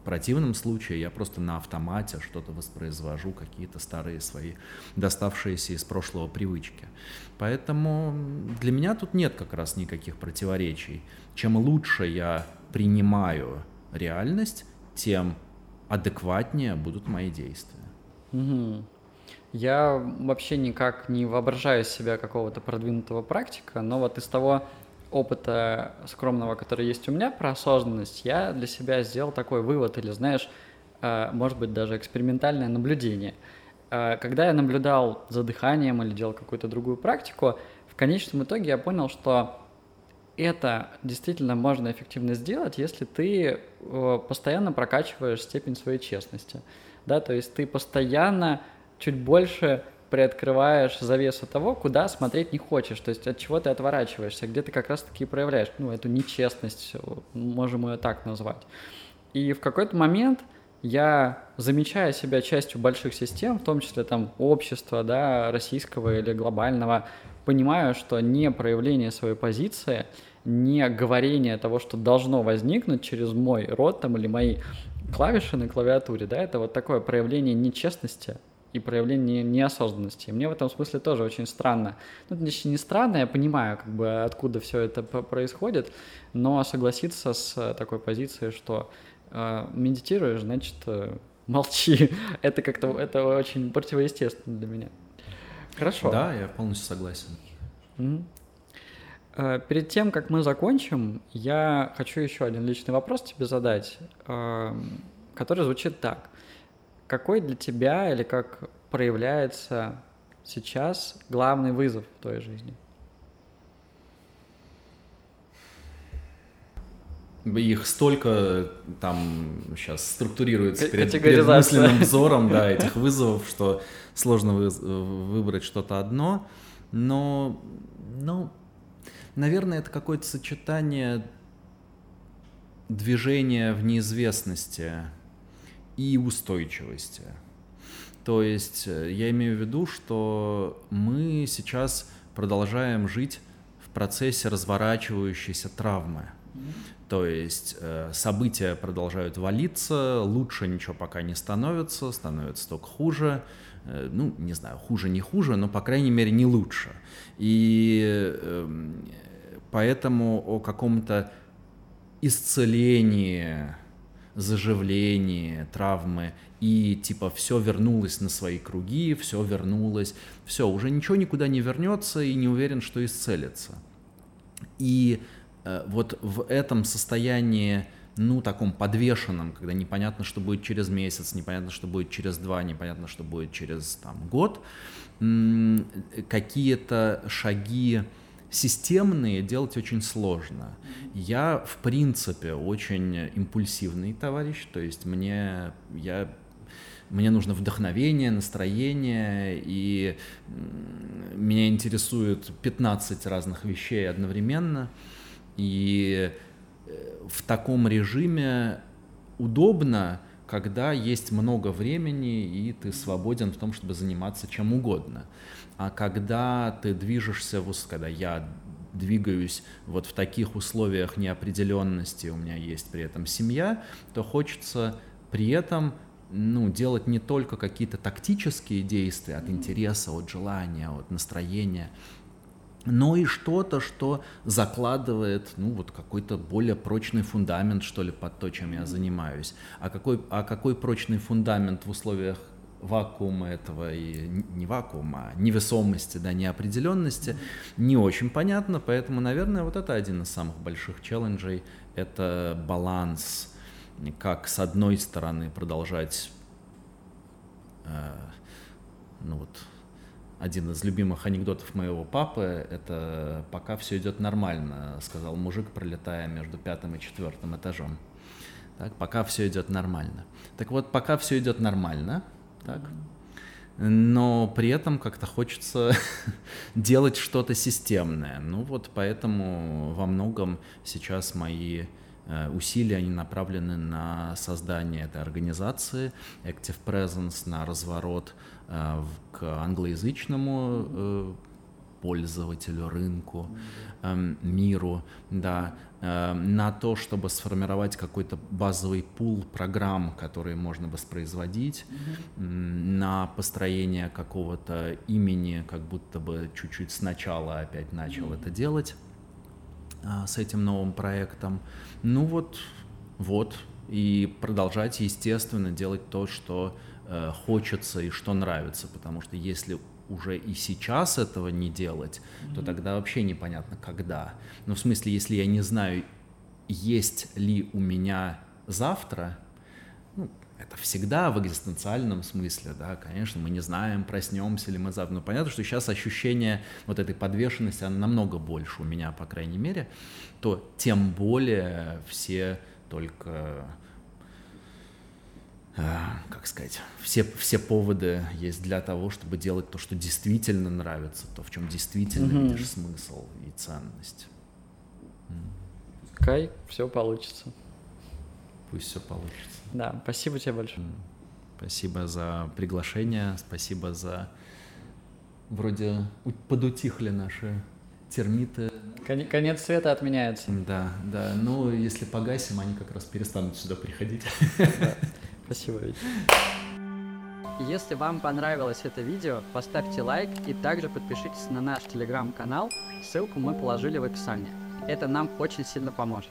противном случае я просто на автомате что-то воспроизвожу, какие-то старые свои доставшиеся из прошлого привычки. Поэтому для меня тут нет как раз никаких противоречий. Чем лучше я принимаю реальность, тем адекватнее будут мои действия. Угу. Я вообще никак не воображаю себя какого-то продвинутого практика, но вот из того, опыта скромного, который есть у меня про осознанность, я для себя сделал такой вывод или, знаешь, э, может быть, даже экспериментальное наблюдение. Э, когда я наблюдал за дыханием или делал какую-то другую практику, в конечном итоге я понял, что это действительно можно эффективно сделать, если ты э, постоянно прокачиваешь степень своей честности. Да, то есть ты постоянно чуть больше приоткрываешь завесу того, куда смотреть не хочешь, то есть от чего ты отворачиваешься, где ты как раз-таки проявляешь, ну, эту нечестность, можем ее так назвать. И в какой-то момент я, замечая себя частью больших систем, в том числе там общества, да, российского или глобального, понимаю, что не проявление своей позиции не говорение того, что должно возникнуть через мой рот там, или мои клавиши на клавиатуре, да, это вот такое проявление нечестности и проявление неосознанности. И мне в этом смысле тоже очень странно. Ну, не странно, я понимаю, как бы, откуда все это происходит, но согласиться с такой позицией, что э, медитируешь, значит, э, <laughs> молчи. это как-то, это очень противоестественно для меня. Хорошо. Да, я полностью согласен. Mm-hmm. Перед тем, как мы закончим, я хочу еще один личный вопрос тебе задать, эм, который звучит так. Какой для тебя или как проявляется сейчас главный вызов в твоей жизни? Их столько там сейчас структурируется перед, перед мысленным взором, да, <laughs> этих вызовов, что сложно вы, выбрать что-то одно. Но, ну, наверное, это какое-то сочетание движения в неизвестности и устойчивости. То есть э, я имею в виду, что мы сейчас продолжаем жить в процессе разворачивающейся травмы. То есть э, события продолжают валиться, лучше ничего пока не становится, становится только хуже. Э, ну, не знаю, хуже, не хуже, но, по крайней мере, не лучше. И э, поэтому о каком-то исцелении заживление, травмы, и типа все вернулось на свои круги, все вернулось, все, уже ничего никуда не вернется и не уверен, что исцелится. И э, вот в этом состоянии, ну, таком подвешенном, когда непонятно, что будет через месяц, непонятно, что будет через два, непонятно, что будет через там, год, какие-то шаги, системные делать очень сложно. Я, в принципе, очень импульсивный товарищ, то есть мне, я, мне нужно вдохновение, настроение, и меня интересует 15 разных вещей одновременно, и э, в таком режиме удобно, когда есть много времени, и ты свободен в том, чтобы заниматься чем угодно. А когда ты движешься, в, когда я двигаюсь вот в таких условиях неопределенности, у меня есть при этом семья, то хочется при этом ну, делать не только какие-то тактические действия от интереса, от желания, от настроения, но и что-то, что закладывает, ну, вот какой-то более прочный фундамент, что ли, под то, чем я занимаюсь. А какой, а какой прочный фундамент в условиях вакуума этого и не вакуума, а невесомости, да, неопределенности, не очень понятно, поэтому, наверное, вот это один из самых больших челленджей, это баланс, как с одной стороны продолжать, э, ну вот, один из любимых анекдотов моего папы, это «пока все идет нормально», сказал мужик, пролетая между пятым и четвертым этажом. Так, пока все идет нормально. Так вот, пока все идет нормально, так? но при этом как-то хочется <laughs> делать что-то системное. Ну вот поэтому во многом сейчас мои э, усилия они направлены на создание этой организации Active Presence, на разворот э, к англоязычному э, пользователю, рынку, миру, да, Э, на то, чтобы сформировать какой-то базовый пул программ, которые можно воспроизводить, mm-hmm. на построение какого-то имени, как будто бы чуть-чуть сначала опять начал mm-hmm. это делать а, с этим новым проектом. Ну вот, вот, и продолжать, естественно, делать то, что э, хочется и что нравится, потому что если уже и сейчас этого не делать, mm-hmm. то тогда вообще непонятно когда. Но в смысле, если я не знаю, есть ли у меня завтра, ну, это всегда в экзистенциальном смысле, да, конечно, мы не знаем, проснемся ли мы завтра, но понятно, что сейчас ощущение вот этой подвешенности, оно намного больше у меня, по крайней мере, то тем более все только как сказать, все, все поводы есть для того, чтобы делать то, что действительно нравится, то, в чем действительно mm-hmm. видишь смысл и ценность. Кай, все получится. Пусть все получится. Да, спасибо тебе большое. Спасибо за приглашение, спасибо за... Вроде подутихли наши термиты... Конец света отменяется. Да, да. Ну, если погасим, они как раз перестанут сюда приходить. Спасибо, Вить. Если вам понравилось это видео, поставьте лайк и также подпишитесь на наш телеграм-канал, ссылку мы положили в описании. Это нам очень сильно поможет.